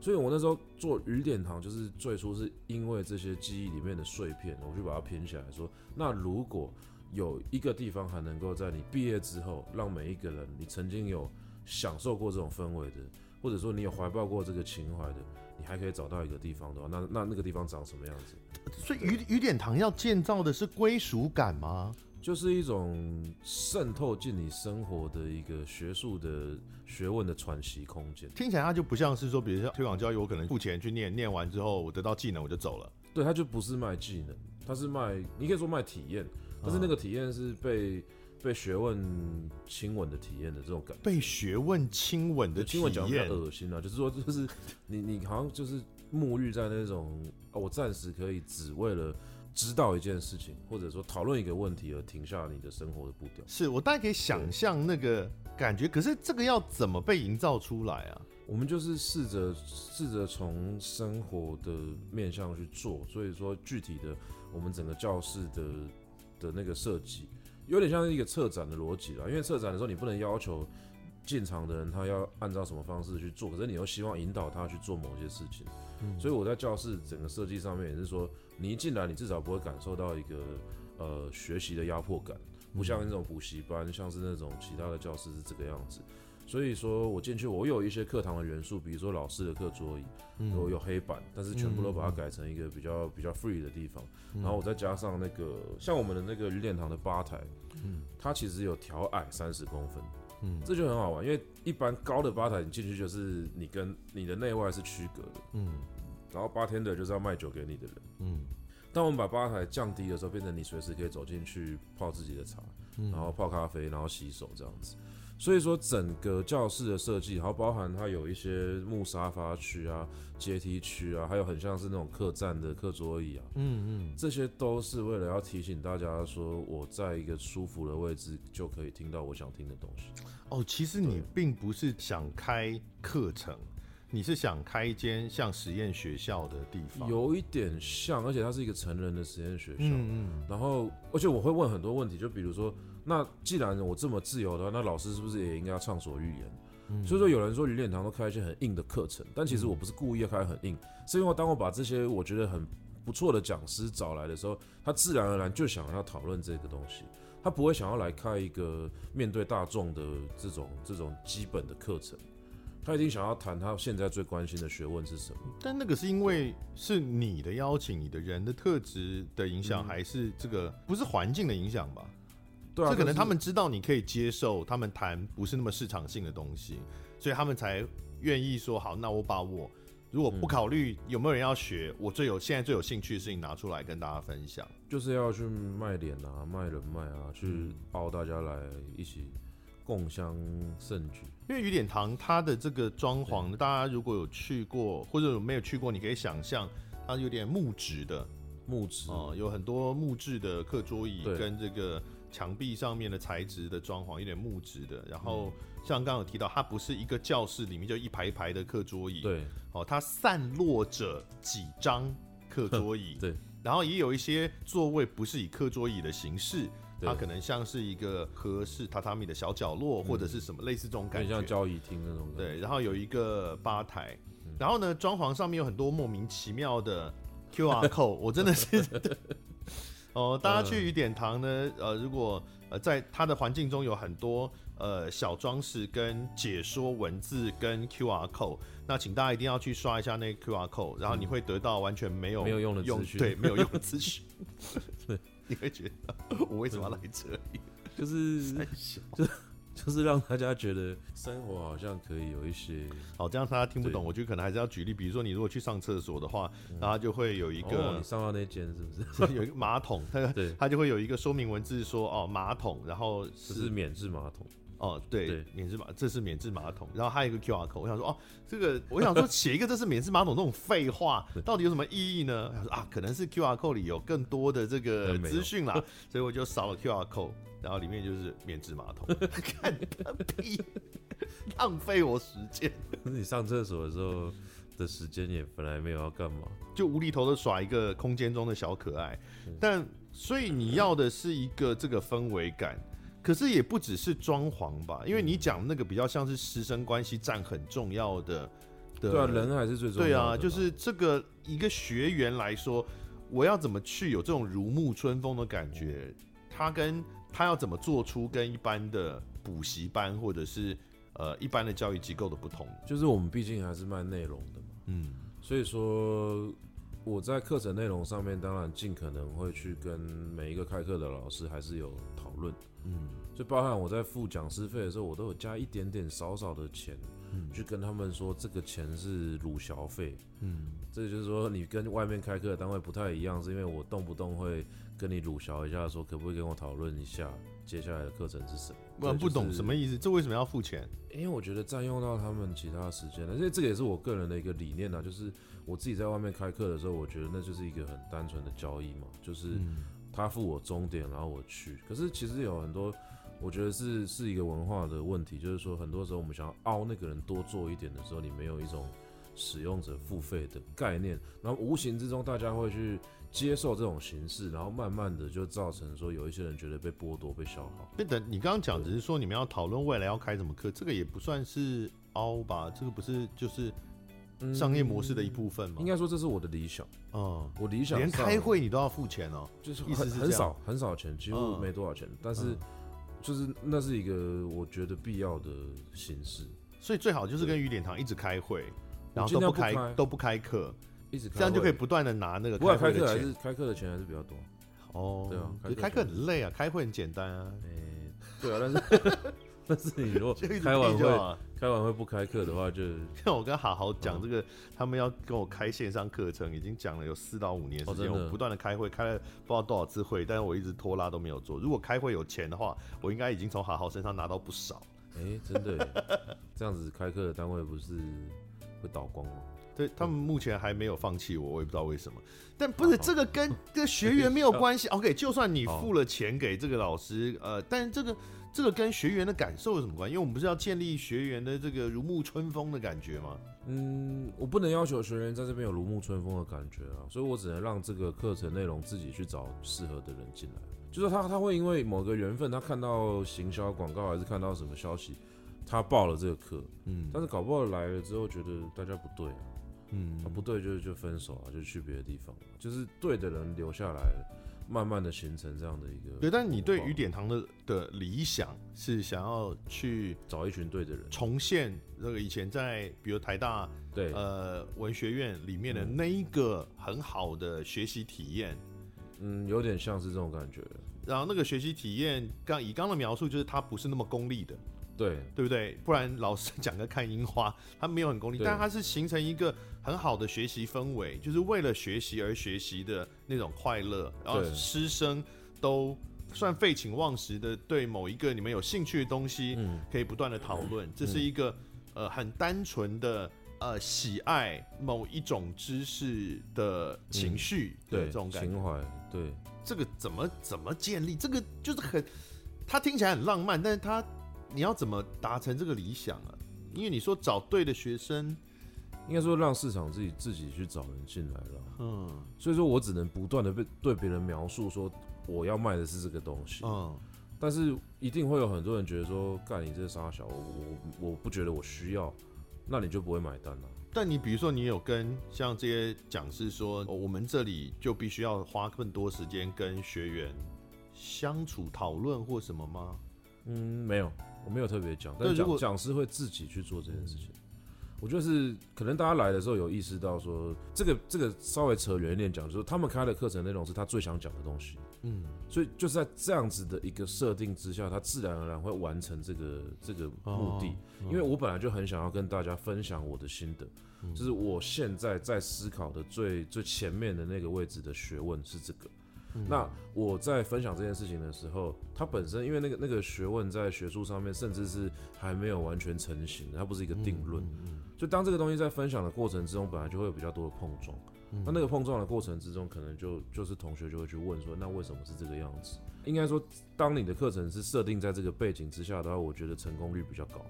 所以我那时候做雨点堂，就是最初是因为这些记忆里面的碎片，我就把它拼起来说，那如果。有一个地方还能够在你毕业之后，让每一个人，你曾经有享受过这种氛围的，或者说你有怀抱过这个情怀的，你还可以找到一个地方的话，那那那个地方长什么样子？所以雨雨点堂要建造的是归属感吗？就是一种渗透进你生活的一个学术的学问的喘息空间。听起来它就不像是说，比如说推广教育，我可能付钱去念，念完之后我得到技能我就走了。对，它就不是卖技能，它是卖，你可以说卖体验。但是那个体验是被被学问亲吻的体验的这种感觉，被学问亲吻的体验，亲吻讲的恶心啊，就是说，就是你你好像就是沐浴在那种，我暂时可以只为了知道一件事情，或者说讨论一个问题而停下你的生活的步调。是我大概可以想象那个感觉，可是这个要怎么被营造出来啊？我们就是试着试着从生活的面向去做，所以说具体的，我们整个教室的。的那个设计有点像是一个策展的逻辑啦，因为策展的时候你不能要求进场的人他要按照什么方式去做，可是你又希望引导他去做某些事情，嗯、所以我在教室整个设计上面也是说，你一进来你至少不会感受到一个呃学习的压迫感，不像那种补习班，像是那种其他的教室是这个样子，所以说我进去，我有一些课堂的元素，比如说老师的课桌椅，嗯。有有黑板，但是全部都把它改成一个比较比较 free 的地方，然后我再加上那个像我们的那个鱼脸堂的吧台，嗯。它其实有调矮三十公分，嗯。这就很好玩，因为一般高的吧台你进去就是你跟你的内外是区隔的，嗯。然后八天的就是要卖酒给你的人。嗯。当我们把吧台降低的时候，变成你随时可以走进去泡自己的茶，嗯。然后泡咖啡，然后洗手这样子。所以说整个教室的设计，然后包含它有一些木沙发区啊、阶梯区啊，还有很像是那种客栈的课桌椅啊，嗯嗯，这些都是为了要提醒大家说，我在一个舒服的位置就可以听到我想听的东西。哦，其实你并不是想开课程，你是想开一间像实验学校的地方，有一点像，而且它是一个成人的实验学校。嗯嗯然后，而且我会问很多问题，就比如说，那既然我这么自由的话，那老师是不是也应该要畅所欲言？嗯所以说，有人说鱼脸堂都开一些很硬的课程，但其实我不是故意要开很硬，是因为当我把这些我觉得很不错的讲师找来的时候，他自然而然就想要讨论这个东西，他不会想要来开一个面对大众的这种这种基本的课程，他一定想要谈他现在最关心的学问是什么。但那个是因为是你的邀请，你的人的特质的影响，嗯还是这个不是环境的影响吧？对啊，是这可能他们知道你可以接受他们谈不是那么市场性的东西，所以他们才愿意说好，那我把我如果不考虑有没有人要学，我最有现在最有兴趣的事情拿出来跟大家分享。就是要去卖脸啊，卖人脉啊，去包大家来一起共襄盛举。因为雨点堂它的这个装潢，大家如果有去过或者有没有去过，你可以想象它有点木质的。木质。哦、有很多木质的课桌椅跟这个墙壁上面的材质的装潢，有点木质的。然后像刚刚有提到，它不是一个教室里面就一排一排的课桌椅，对。哦，它散落着几张课桌椅，<laughs> 对，然后也有一些座位不是以课桌椅的形式，它可能像是一个合适榻榻米的小角落，或者是什么类似这种感觉，点像交易厅那种感觉。对，然后有一个吧台，嗯。然后呢，装潢上面有很多莫名其妙的 QR code，我真的是 <laughs> <laughs> 哦，大家去雨点堂呢，呃，如果呃在它的环境中有很多呃小装饰跟解说文字跟 QR code，那请大家一定要去刷一下那个 QR code，然后你会得到完全没有没有用的资讯。<laughs> 对，没有用的资讯，<laughs> <laughs> 你会觉得我为什么要来这里？就是就是让大家觉得生活好像可以有一些好，这样大家听不懂，我觉得可能还是要举例，比如说你如果去上厕所的话，然后就会有一一个你上到那间是不是？<laughs> 有一个马桶，它对。它就会有一个说明文字说哦马桶，然后这是免治马桶，哦对对。免治马这是免治马桶，然后还有一个 QR code，我想说哦这个我想说写一个这是免治马桶这种废话 <laughs> 到底有什么意义呢？他说啊可能是 QR code 里有更多的这个资讯啦，<laughs> 所以我就扫了 QR code，然后里面就是免治马桶，看个屁，浪费我时间。<laughs> 可是你上厕所的时候的时间也本来没有要干嘛，就无厘头的耍一个空间中的小可爱，但所以你要的是一个这个氛围感，可是也不只是装潢吧，因为你讲那个比较像是师生关系占很重要的的，对啊，人还是最重要的。对啊，就是这个一个学员来说，我要怎么去有这种如沐春风的感觉？他跟他要怎么做出跟一般的补习班或者是呃一般的教育机构的不同？就是我们毕竟还是卖内容的嘛，嗯所以说我在课程内容上面，当然尽可能会去跟每一个开课的老师还是有讨论，嗯就包含我在付讲师费的时候，我都有加一点点少少的钱，嗯去跟他们说这个钱是鲁小费，嗯这就是说你跟外面开课的单位不太一样，是因为我动不动会跟你鲁小一下，说可不可以跟我讨论一下接下来的课程是什么？我不懂什么。意思，这为什么要付钱？因为我觉得占用到他们其他时间了，因为这个也是我个人的一个理念啊，就是我自己在外面开课的时候，我觉得那就是一个很单纯的交易嘛，就是他付我终点，然后我去。可是其实有很多，我觉得是是一个文化的问题，就是说很多时候我们想要凹那个人多做一点的时候，你没有一种使用者付费的概念，然后无形之中大家会去接受这种形式，然后慢慢的就造成说有一些人觉得被剥夺、被消耗。对等你刚刚讲只是说你们要讨论未来要开什么课，这个也不算是凹吧？这个不是就是商业模式的一部分嘛？应该说这是我的理想。嗯，我理想连上开会你都要付钱哦。就是意思是很很少很少钱，几乎嗯没多少钱。但是嗯就是那是一个我觉得必要的形式，所以最好就是跟雨点堂一直开会，然后都不开，不开都不开课，一直开这样就可以不断的拿那个开课的钱，开课还是开课的钱还是比较多。哦，对啊，开课很累啊，开会很简单啊。哎、欸，对啊，但是 <laughs> 但是你如果开完会开完会不开课的话，就像我跟好好讲这个，嗯、他们要跟我开线上课程，已经讲了有四到五年时间，哦、我不断的开会，开了不知道多少次会，但是我一直拖拉都没有做。如果开会有钱的话，我应该已经从好好身上拿到不少。哎、欸，真的，<laughs> 这样子开课的单位不是会倒光吗？对，他们目前还没有放弃我，我也不知道为什么。但不是这个跟跟学员没有关系。<laughs> OK，就算你付了钱给这个老师，呃，但是这个这个跟学员的感受有什么关系？因为我们不是要建立学员的这个如沐春风的感觉吗？嗯，我不能要求学员在这边有如沐春风的感觉啊，所以我只能让这个课程内容自己去找适合的人进来。就是他他会因为某个缘分，他看到行销广告还是看到什么消息，他报了这个课，嗯，但是搞不好来了之后觉得大家不对啊。嗯，啊、不对就就分手啊，就去别的地方，就是对的人留下来，慢慢的形成这样的一个。对，但你对雨点堂的的理想是想要去找一群对的人，重现那个以前在比如台大对呃文学院里面的那一个很好的学习体验。嗯，有点像是这种感觉。然后那个学习体验，刚以刚的描述，就是它不是那么功利的。对，对不对？不然老师讲个看樱花，他没有很功利，但他是形成一个很好的学习氛围，就是为了学习而学习的那种快乐。然后师生都算废寝忘食的，对某一个你们有兴趣的东西，可以不断的讨论。这是一个呃很单纯的呃喜爱某一种知识的情绪，对这种情怀。对，这个怎么怎么建立？这个就是很，他听起来很浪漫，但是他。你要怎么达成这个理想啊？因为你说找对的学生，应该说让市场自己自己去找人进来了。嗯，所以说我只能不断的被对别人描述说我要卖的是这个东西。嗯，但是一定会有很多人觉得说，干你这傻小，我我我不觉得我需要，那你就不会买单了。但你比如说，你有跟像这些讲师说，我们这里就必须要花更多时间跟学员相处讨论或什么吗？嗯，没有。我没有特别讲，但是讲讲师会自己去做这件事情。我觉得是可能大家来的时候有意识到说，这个这个稍微扯远一点讲，就是他们开的课程内容是他最想讲的东西。嗯，所以就是在这样子的一个设定之下，他自然而然会完成这个这个目的。因为我本来就很想要跟大家分享我的心得，就是我现在在思考的最最前面的那个位置的学问是这个。那我在分享这件事情的时候，它本身因为那个那个学问在学术上面，甚至是还没有完全成型，它不是一个定论。就当这个东西在分享的过程之中，本来就会有比较多的碰撞。那那个碰撞的过程之中，可能就就是同学就会去问说，那为什么是这个样子？应该说，当你的课程是设定在这个背景之下的话，我觉得成功率比较高。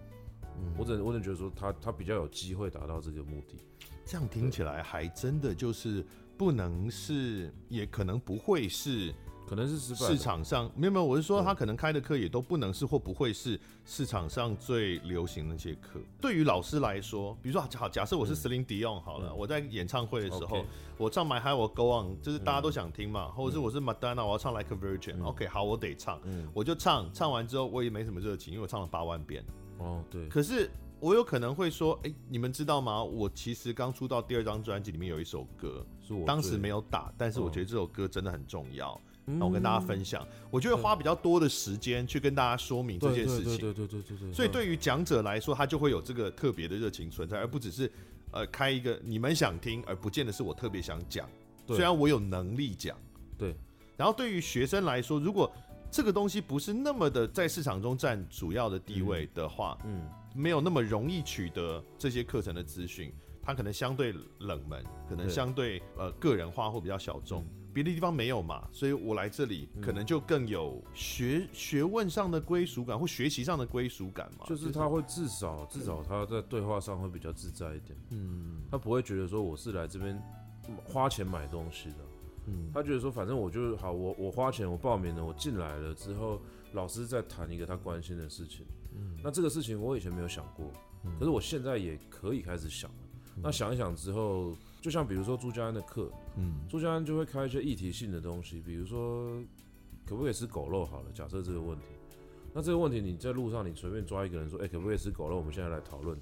我只能我只能觉得说，他他比较有机会达到这个目的。这样听起来还真的就是。不能是，也可能不会是，可能是失败。市场上没有没有，我是说他可能开的课也都不能是或不会是市场上最流行的那些课。对于老师来说，比如说好，假设我是 Celine Dion 好了，我在演唱会的时候，我唱 My Heart Will Go On，就是大家都想听嘛，或者是我是 Madonna，我要唱 Like a Virgin，OK，好，我得唱，我就唱，唱完之后我也没什么热情，因为我唱了八万遍。哦，对。可是我有可能会说，哎，你们知道吗？我其实刚出道第二张专辑里面有一首歌。是我当时没有打，但是我觉得这首歌真的很重要，那、嗯、我跟大家分享。我就会花比较多的时间去跟大家说明这件事情。对对对对对对。所以对于讲者来说，他就会有这个特别的热情存在，而不只是呃开一个你们想听，而不见得是我特别想讲。虽然我有能力讲。对。然后对于学生来说，如果这个东西不是那么的在市场中占主要的地位的话，嗯，没有那么容易取得这些课程的资讯。它可能相对冷门，可能相对呃个人化或比较小众，别的地方没有嘛，所以我来这里可能就更有学学问上的归属感或学习上的归属感嘛。就是他会至少至少他在对话上会比较自在一点，嗯，他不会觉得说我是来这边花钱买东西的，嗯，他觉得说反正我就好，我我花钱我报名了，我进来了之后，老师在谈一个他关心的事情，嗯，那这个事情我以前没有想过，可是我现在也可以开始想了。那想一想之后，就像比如说朱家安的课，嗯，朱家安就会开一些议题性的东西，比如说可不可以吃狗肉？好了，假设这个问题，那这个问题你在路上你随便抓一个人说，哎、欸，可不可以吃狗肉？我们现在来讨论，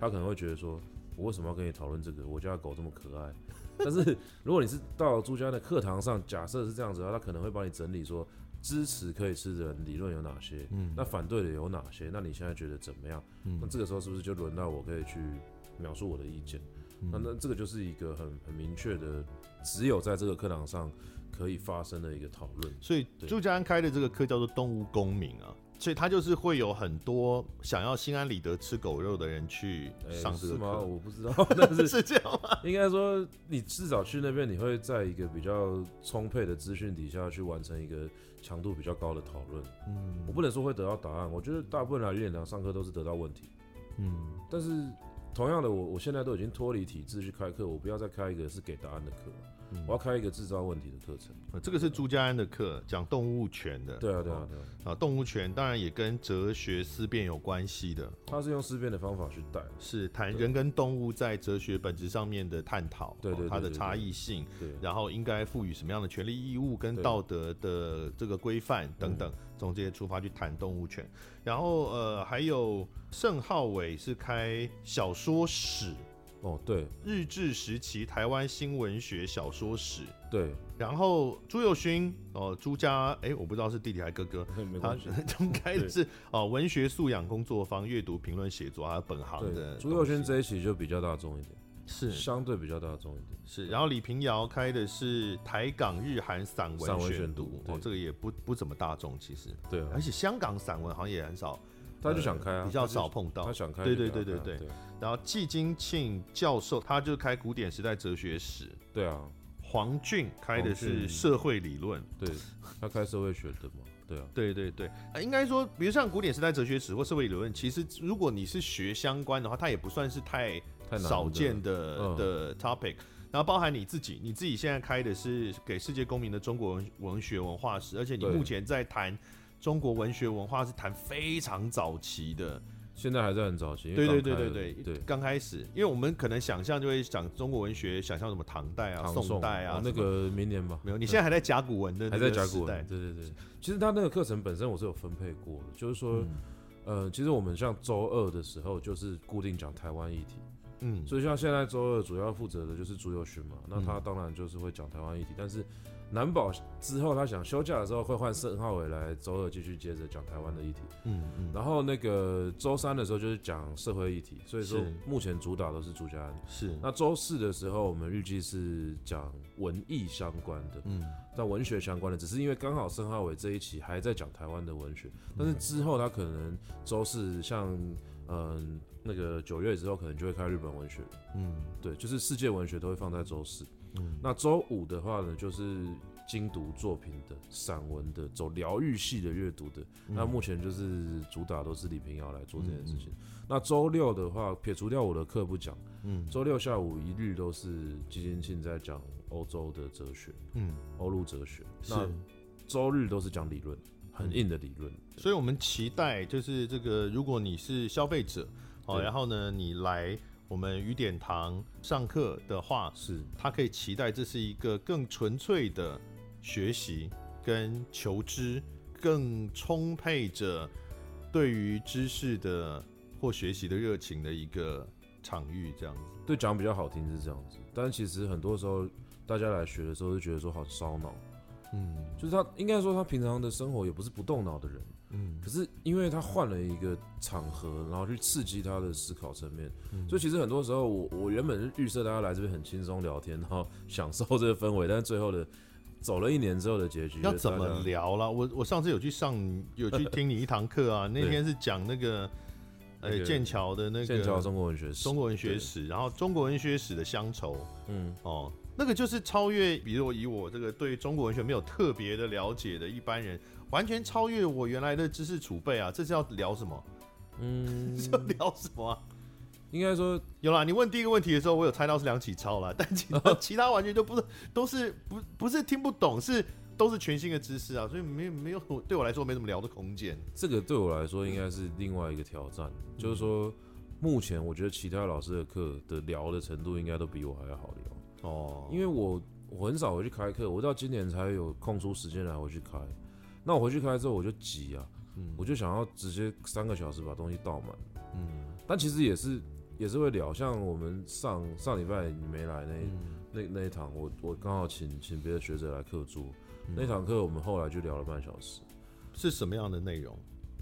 他可能会觉得说，我为什么要跟你讨论这个？我家的狗这么可爱。<laughs> 但是如果你是到朱家安的课堂上，假设是这样子的话，他可能会帮你整理说，支持可以吃的人理论有哪些？嗯，那反对的有哪些？那你现在觉得怎么样？嗯，那这个时候是不是就轮到我可以去描述我的意见？嗯、那那这个就是一个很很明确的，只有在这个课堂上可以发生的一个讨论。所以朱家安开的这个课叫做动物公民啊。所以他就是会有很多想要心安理得吃狗肉的人去上这个课。欸，吗？我不知道，<laughs> 但是 <laughs> 是这样吗？应该说，你至少去那边，你会在一个比较充沛的资讯底下去完成一个强度比较高的讨论。嗯，我不能说会得到答案，我觉得大部分来玉典堂上课都是得到问题。嗯，但是同样的，我我现在都已经脱离体制去开课，我不要再开一个是给答案的课。我要开一个制造问题的课程。这个是朱家安的课，讲动物权的。对啊，对啊，对啊。啊，动物权当然也跟哲学思辨有关系的。他是用思辨的方法去带，是谈人跟动物在哲学本质上面的探讨，对对，它的差异性，对，然后应该赋予什么样的权利义务跟道德的这个规范等等，从这些出发去谈动物权。然后呃，还有盛浩伟是开小说史。哦，对，日治时期台湾新文学小说史，对，然后朱友勋，哦，朱家，哎，我不知道是弟弟还是哥哥，<laughs> 他 <laughs> 他开的是哦文学素养工作坊，阅读评论写作还有本行的。朱友勋这一期就比较大众一点，是。相对比较大众一点，是。然后李平遥开的是台港日韩散文选读，哦，这个也不不怎么大众，其实，对，而且香港散文好像也很少。他就想开啊，比较少碰到。他想开，对对对对对。然后季金庆教授，他就开古典时代哲学史。对啊。黄俊开的是社会理论。对，他开社会学的嘛。对啊。对对对，应该说，比如像古典时代哲学史或社会理论，其实如果你是学相关的话，它也不算是太少见的的 topic。然后包含你自己，你自己现在开的是给世界公民的中国文文学文化史，而且你目前在谈。中国文学文化是谈非常早期的，现在还在很早期。对对对对对对，刚开始，因为我们可能想象就会讲中国文学，想象什么唐代啊、宋，宋代啊，那个明年吧。没有，你现在还在甲骨文的还在甲骨文。对对对，其实他那个课程本身我是有分配过的，就是说，嗯、呃，其实我们像周二的时候就是固定讲台湾议题，嗯，所以像现在周二主要负责的就是朱友勋嘛，那他当然就是会讲台湾议题，但是。难保之后他想休假的时候会换盛浩伟来周二继续接着讲台湾的议题，嗯嗯，然后那个周三的时候就是讲社会议题，所以说目前主打都是朱家安，是。那周四的时候我们预计是讲文艺相关的，嗯，但文学相关的，只是因为刚好盛浩伟这一期还在讲台湾的文学，但是之后他可能周四像嗯那个九月之后可能就会开日本文学，嗯，对，就是世界文学都会放在周四。嗯，那周五的话呢，就是精读作品的散文的，走疗愈系的阅读的。嗯、那目前就是主打都是李平瑶来做这件事情。那周六的话，撇除掉我的课不讲，嗯，周六下午一律都是基金庆在讲欧洲的哲学，嗯，欧陆哲学。是那周日都是讲理论，很硬的理论。所以我们期待就是这个，如果你是消费者，哦，然后呢，你来。我们雨点堂上课的话，是他可以期待这是一个更纯粹的学习跟求知，更充沛着对于知识的或学习的热情的一个场域，这样子。对，讲比较好听是这样子，但其实很多时候大家来学的时候就觉得说好烧脑，嗯，就是他应该说他平常的生活也不是不动脑的人。嗯，可是因为他换了一个场合，然后去刺激他的思考层面，嗯、所以其实很多时候我我原本是预设大家来这边很轻松聊天，然后享受这个氛围，但是最后的走了一年之后的结局要怎么聊了？我我上次有去上有去听你一堂课啊，那天是讲那个 <laughs> 呃剑桥的那个剑桥中国文学史，中国文学史，然后中国文学史的乡愁，嗯。哦，那个就是超越，比如我以我这个对中国文学没有特别的了解的一般人。完全超越我原来的知识储备啊！这是要聊什么？嗯，<laughs> 要聊什么啊？应该说有啦。你问第一个问题的时候，我有猜到是梁启超啦，<laughs> 但其他其他完全就不是，都是不不是听不懂，是都是全新的知识啊！所以没有没有对我来说没什么聊的空间。这个对我来说应该是另外一个挑战，嗯、就是说目前我觉得其他老师的课的聊的程度应该都比我还要好聊哦，因为我我很少回去开课，我到今年才有空出时间来回去开。那我回去开之后我就急啊，嗯，我就想要直接三个小时把东西倒满，嗯，但其实也是也是会聊，像我们上上礼拜你没来那、嗯、那那一堂，我我刚好请请别的学者来客座，嗯、那堂课我们后来就聊了半小时，是什么样的内容？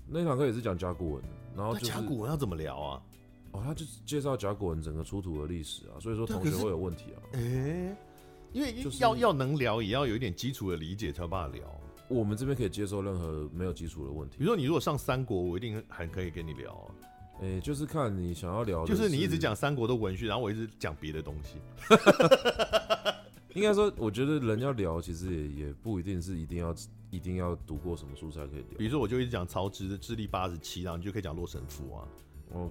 那堂课也是讲甲骨文，然后、就是、甲骨文要怎么聊啊？哦，他就介绍甲骨文整个出土的历史啊，所以说同学会有问题啊，哎、欸，因为要要能聊，也要有一点基础的理解才有办法聊。我们这边可以接受任何没有基础的问题。比如说，你如果上三国，我一定还可以跟你聊。哎、欸，就是看你想要聊的，就是你一直讲三国的文学，然后我一直讲别的东西。<laughs> 应该说，我觉得人要聊，其实也也不一定是一定要一定要读过什么书才可以聊。比如说，我就一直讲曹植的智力八十七，然后你就可以讲《洛神赋》啊。哦，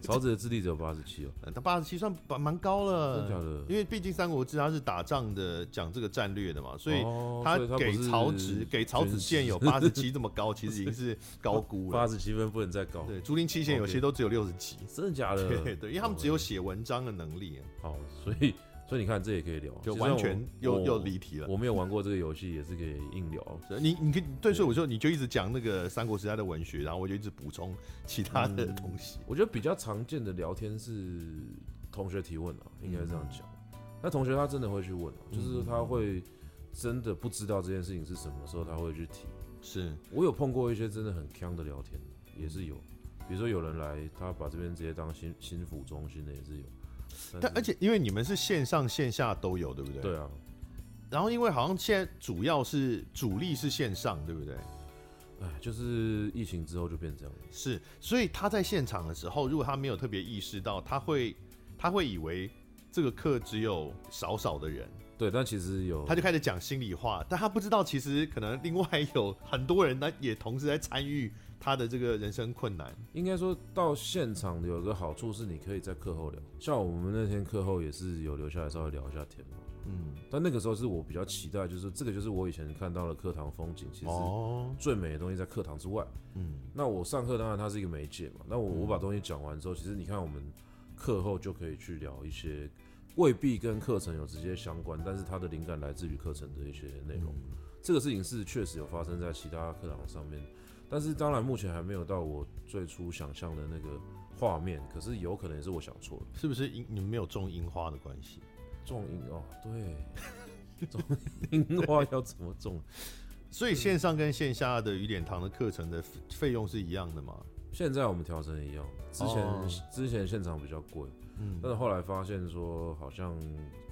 曹植 <laughs> 的智力只有八十七哦，他八十七算蛮蛮高了，真的假的？因为毕竟《三国志》他是打仗的，讲这个战略的嘛，所以他给曹植、给曹子建有八十七这么高，其实已经是高估了。八十七分不能再高。对，竹林七贤有些都只有六十几，真的假的？对对，因为他们只有写文章的能力。好，所以。所以你看，这也可以聊，就完全又又离题了。我没有玩过这个游戏，也是可以硬聊。<laughs> 你你可以对，所以我说你就一直讲那个三国时代的文学，然后我就一直补充其他的东西。我觉得比较常见的聊天是同学提问啊，应该这样讲。那同学他真的会去问，就是他会真的不知道这件事情是什么时候他会去提。是我有碰过一些真的很坑的聊天，也是有。比如说有人来，他把这边直接当心心腹中心的也是有。但而且因为你们是线上线下都有，对不对？对啊。然后因为好像现在主要是主力是线上，对不对？哎，就是疫情之后就变这样。是，所以他在现场的时候，如果他没有特别意识到，他会他会以为这个课只有少少的人。对，但其实有，他就开始讲心里话，但他不知道其实可能另外有很多人呢也同时在参与。他的这个人生困难，应该说到现场有个好处是，你可以在课后聊。像我们那天课后也是有留下来稍微聊一下天嘛。嗯，但那个时候是我比较期待，就是这个就是我以前看到的课堂风景，其实最美的东西在课堂之外。嗯，那我上课当然它是一个媒介嘛。那我我把东西讲完之后，其实你看我们课后就可以去聊一些未必跟课程有直接相关，但是它的灵感来自于课程的一些内容。这个事情是确实有发生在其他课堂上面。但是当然，目前还没有到我最初想象的那个画面。可是有可能也是我想错了，是不是樱你们没有种樱花的关系？种樱哦，对，种樱花要怎么种？所以线上跟线下的雨点堂的课程的费用是一样的吗？现在我们调成一样，之前、哦、之前现场比较贵，嗯，但是后来发现说好像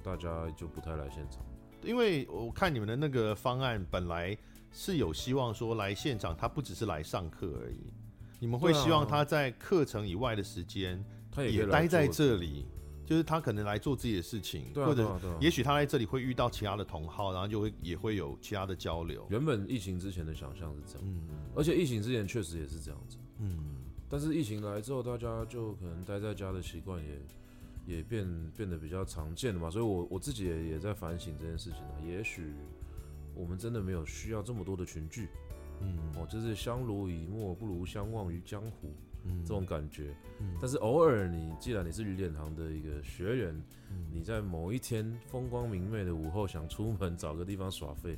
大家就不太来现场，因为我看你们的那个方案本来。是有希望说来现场，他不只是来上课而已。你们会希望他在课程以外的时间，他也待在这里，就是他可能来做自己的事情，或者也许他在这里会遇到其他的同好，然后就会也会有其他的交流。原本疫情之前的想象是这样，嗯，而且疫情之前确实也是这样子，嗯。但是疫情来之后，大家就可能待在家的习惯也也变变得比较常见了嘛，所以我我自己也也在反省这件事情啊，也许。我们真的没有需要这么多的群聚，嗯，哦，就是相濡以沫不如相忘于江湖，嗯，这种感觉。嗯，但是偶尔你既然你是雨点堂的一个学员，嗯，你在某一天风光明媚的午后想出门找个地方耍废。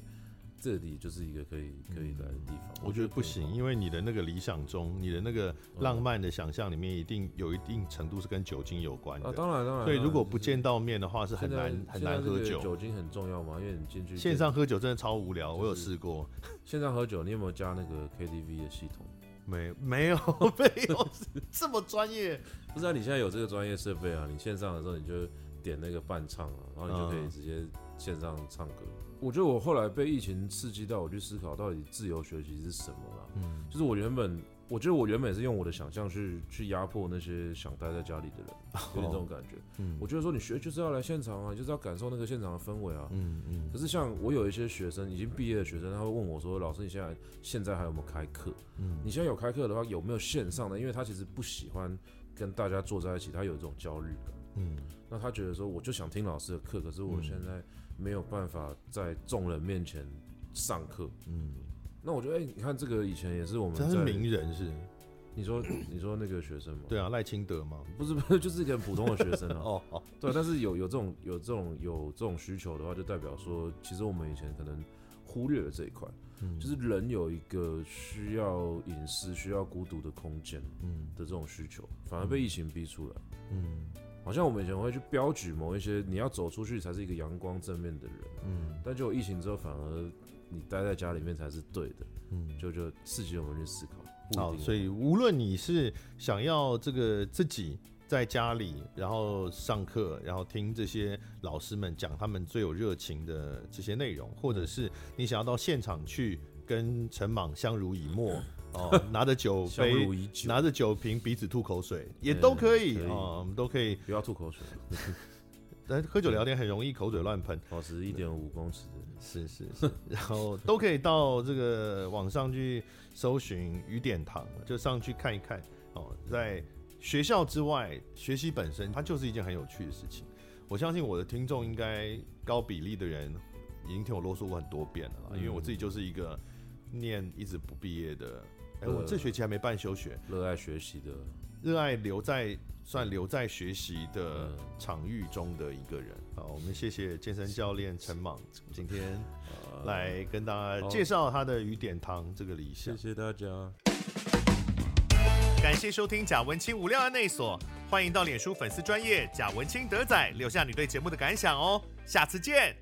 这里就是一个可以可以来的地方。我觉得不行，因为你的那个理想中，你的那个浪漫的想象里面，一定有一定程度是跟酒精有关的。啊，当然当然。所以如果不见到面的话，是很难很难喝酒。酒精很重要吗？因为你进去线上喝酒真的超无聊，我有试过。线上喝酒，你有没有加那个 KTV 的系统？没没有 <laughs> 没有这么专业。不知道你现在有这个专业设备啊？你线上的时候你就点那个伴唱啊，然后你就可以直接线上唱歌。我觉得我后来被疫情刺激到，我去思考到底自由学习是什么了。嗯，就是我原本，我觉得我原本是用我的想象去去压迫那些想待在家里的人，<laughs> 有点这种感觉。嗯，我觉得说你学就是要来现场啊，就是要感受那个现场的氛围啊。嗯嗯。可是像我有一些学生已经毕业的学生，他会问我说：“老师，你现在现在还有没有开课？嗯，你现在有开课的话，有没有线上的？因为他其实不喜欢跟大家坐在一起，他有这种焦虑感。嗯，那他觉得说，我就想听老师的课，可是我现在。没有办法在众人面前上课，嗯，那我觉得，哎、欸，你看这个以前也是我们在，这是名人是？你说你说那个学生吗？对啊，赖清德吗？不是不是，<laughs> 就是一个很普通的学生啊。哦 <laughs> 哦，对，但是有有这种有这种有这种需求的话，就代表说，其实我们以前可能忽略了这一块。嗯，就是人有一个需要隐私、需要孤独的空间，嗯的这种需求，反而被疫情逼出来。嗯，好像我们以前会去标举某一些，你要走出去才是一个阳光正面的人。嗯，但就有疫情之后，反而你待在家里面才是对的。嗯，就就刺激我们去思考。好，所以无论你是想要这个自己。在家里，然后上课，然后听这些老师们讲他们最有热情的这些内容，或者是你想要到现场去跟陈莽相濡以沫 <laughs> 哦，<laughs> 拿着酒杯，拿着酒瓶彼此吐口水也都可以哦，我们都可以不要吐口水，<laughs> 但喝酒聊天很容易口水乱喷，保持一点五公尺，是是是，然后都可以到这个网上去搜寻雨点堂，就上去看一看哦，在。学校之外，学习本身它就是一件很有趣的事情。我相信我的听众应该高比例的人已经听我啰嗦过很多遍了因为我自己就是一个念一直不毕业的。哎、欸，我这学期还没办休学，热爱学习的，热爱留在算留在学习的场域中的一个人。好，我们谢谢健身教练陈莽今天来跟大家介绍他的雨点堂这个理想。谢谢大家。感谢收听贾文清无料案内所，欢迎到脸书粉丝专业贾文清德仔留下你对节目的感想哦，下次见。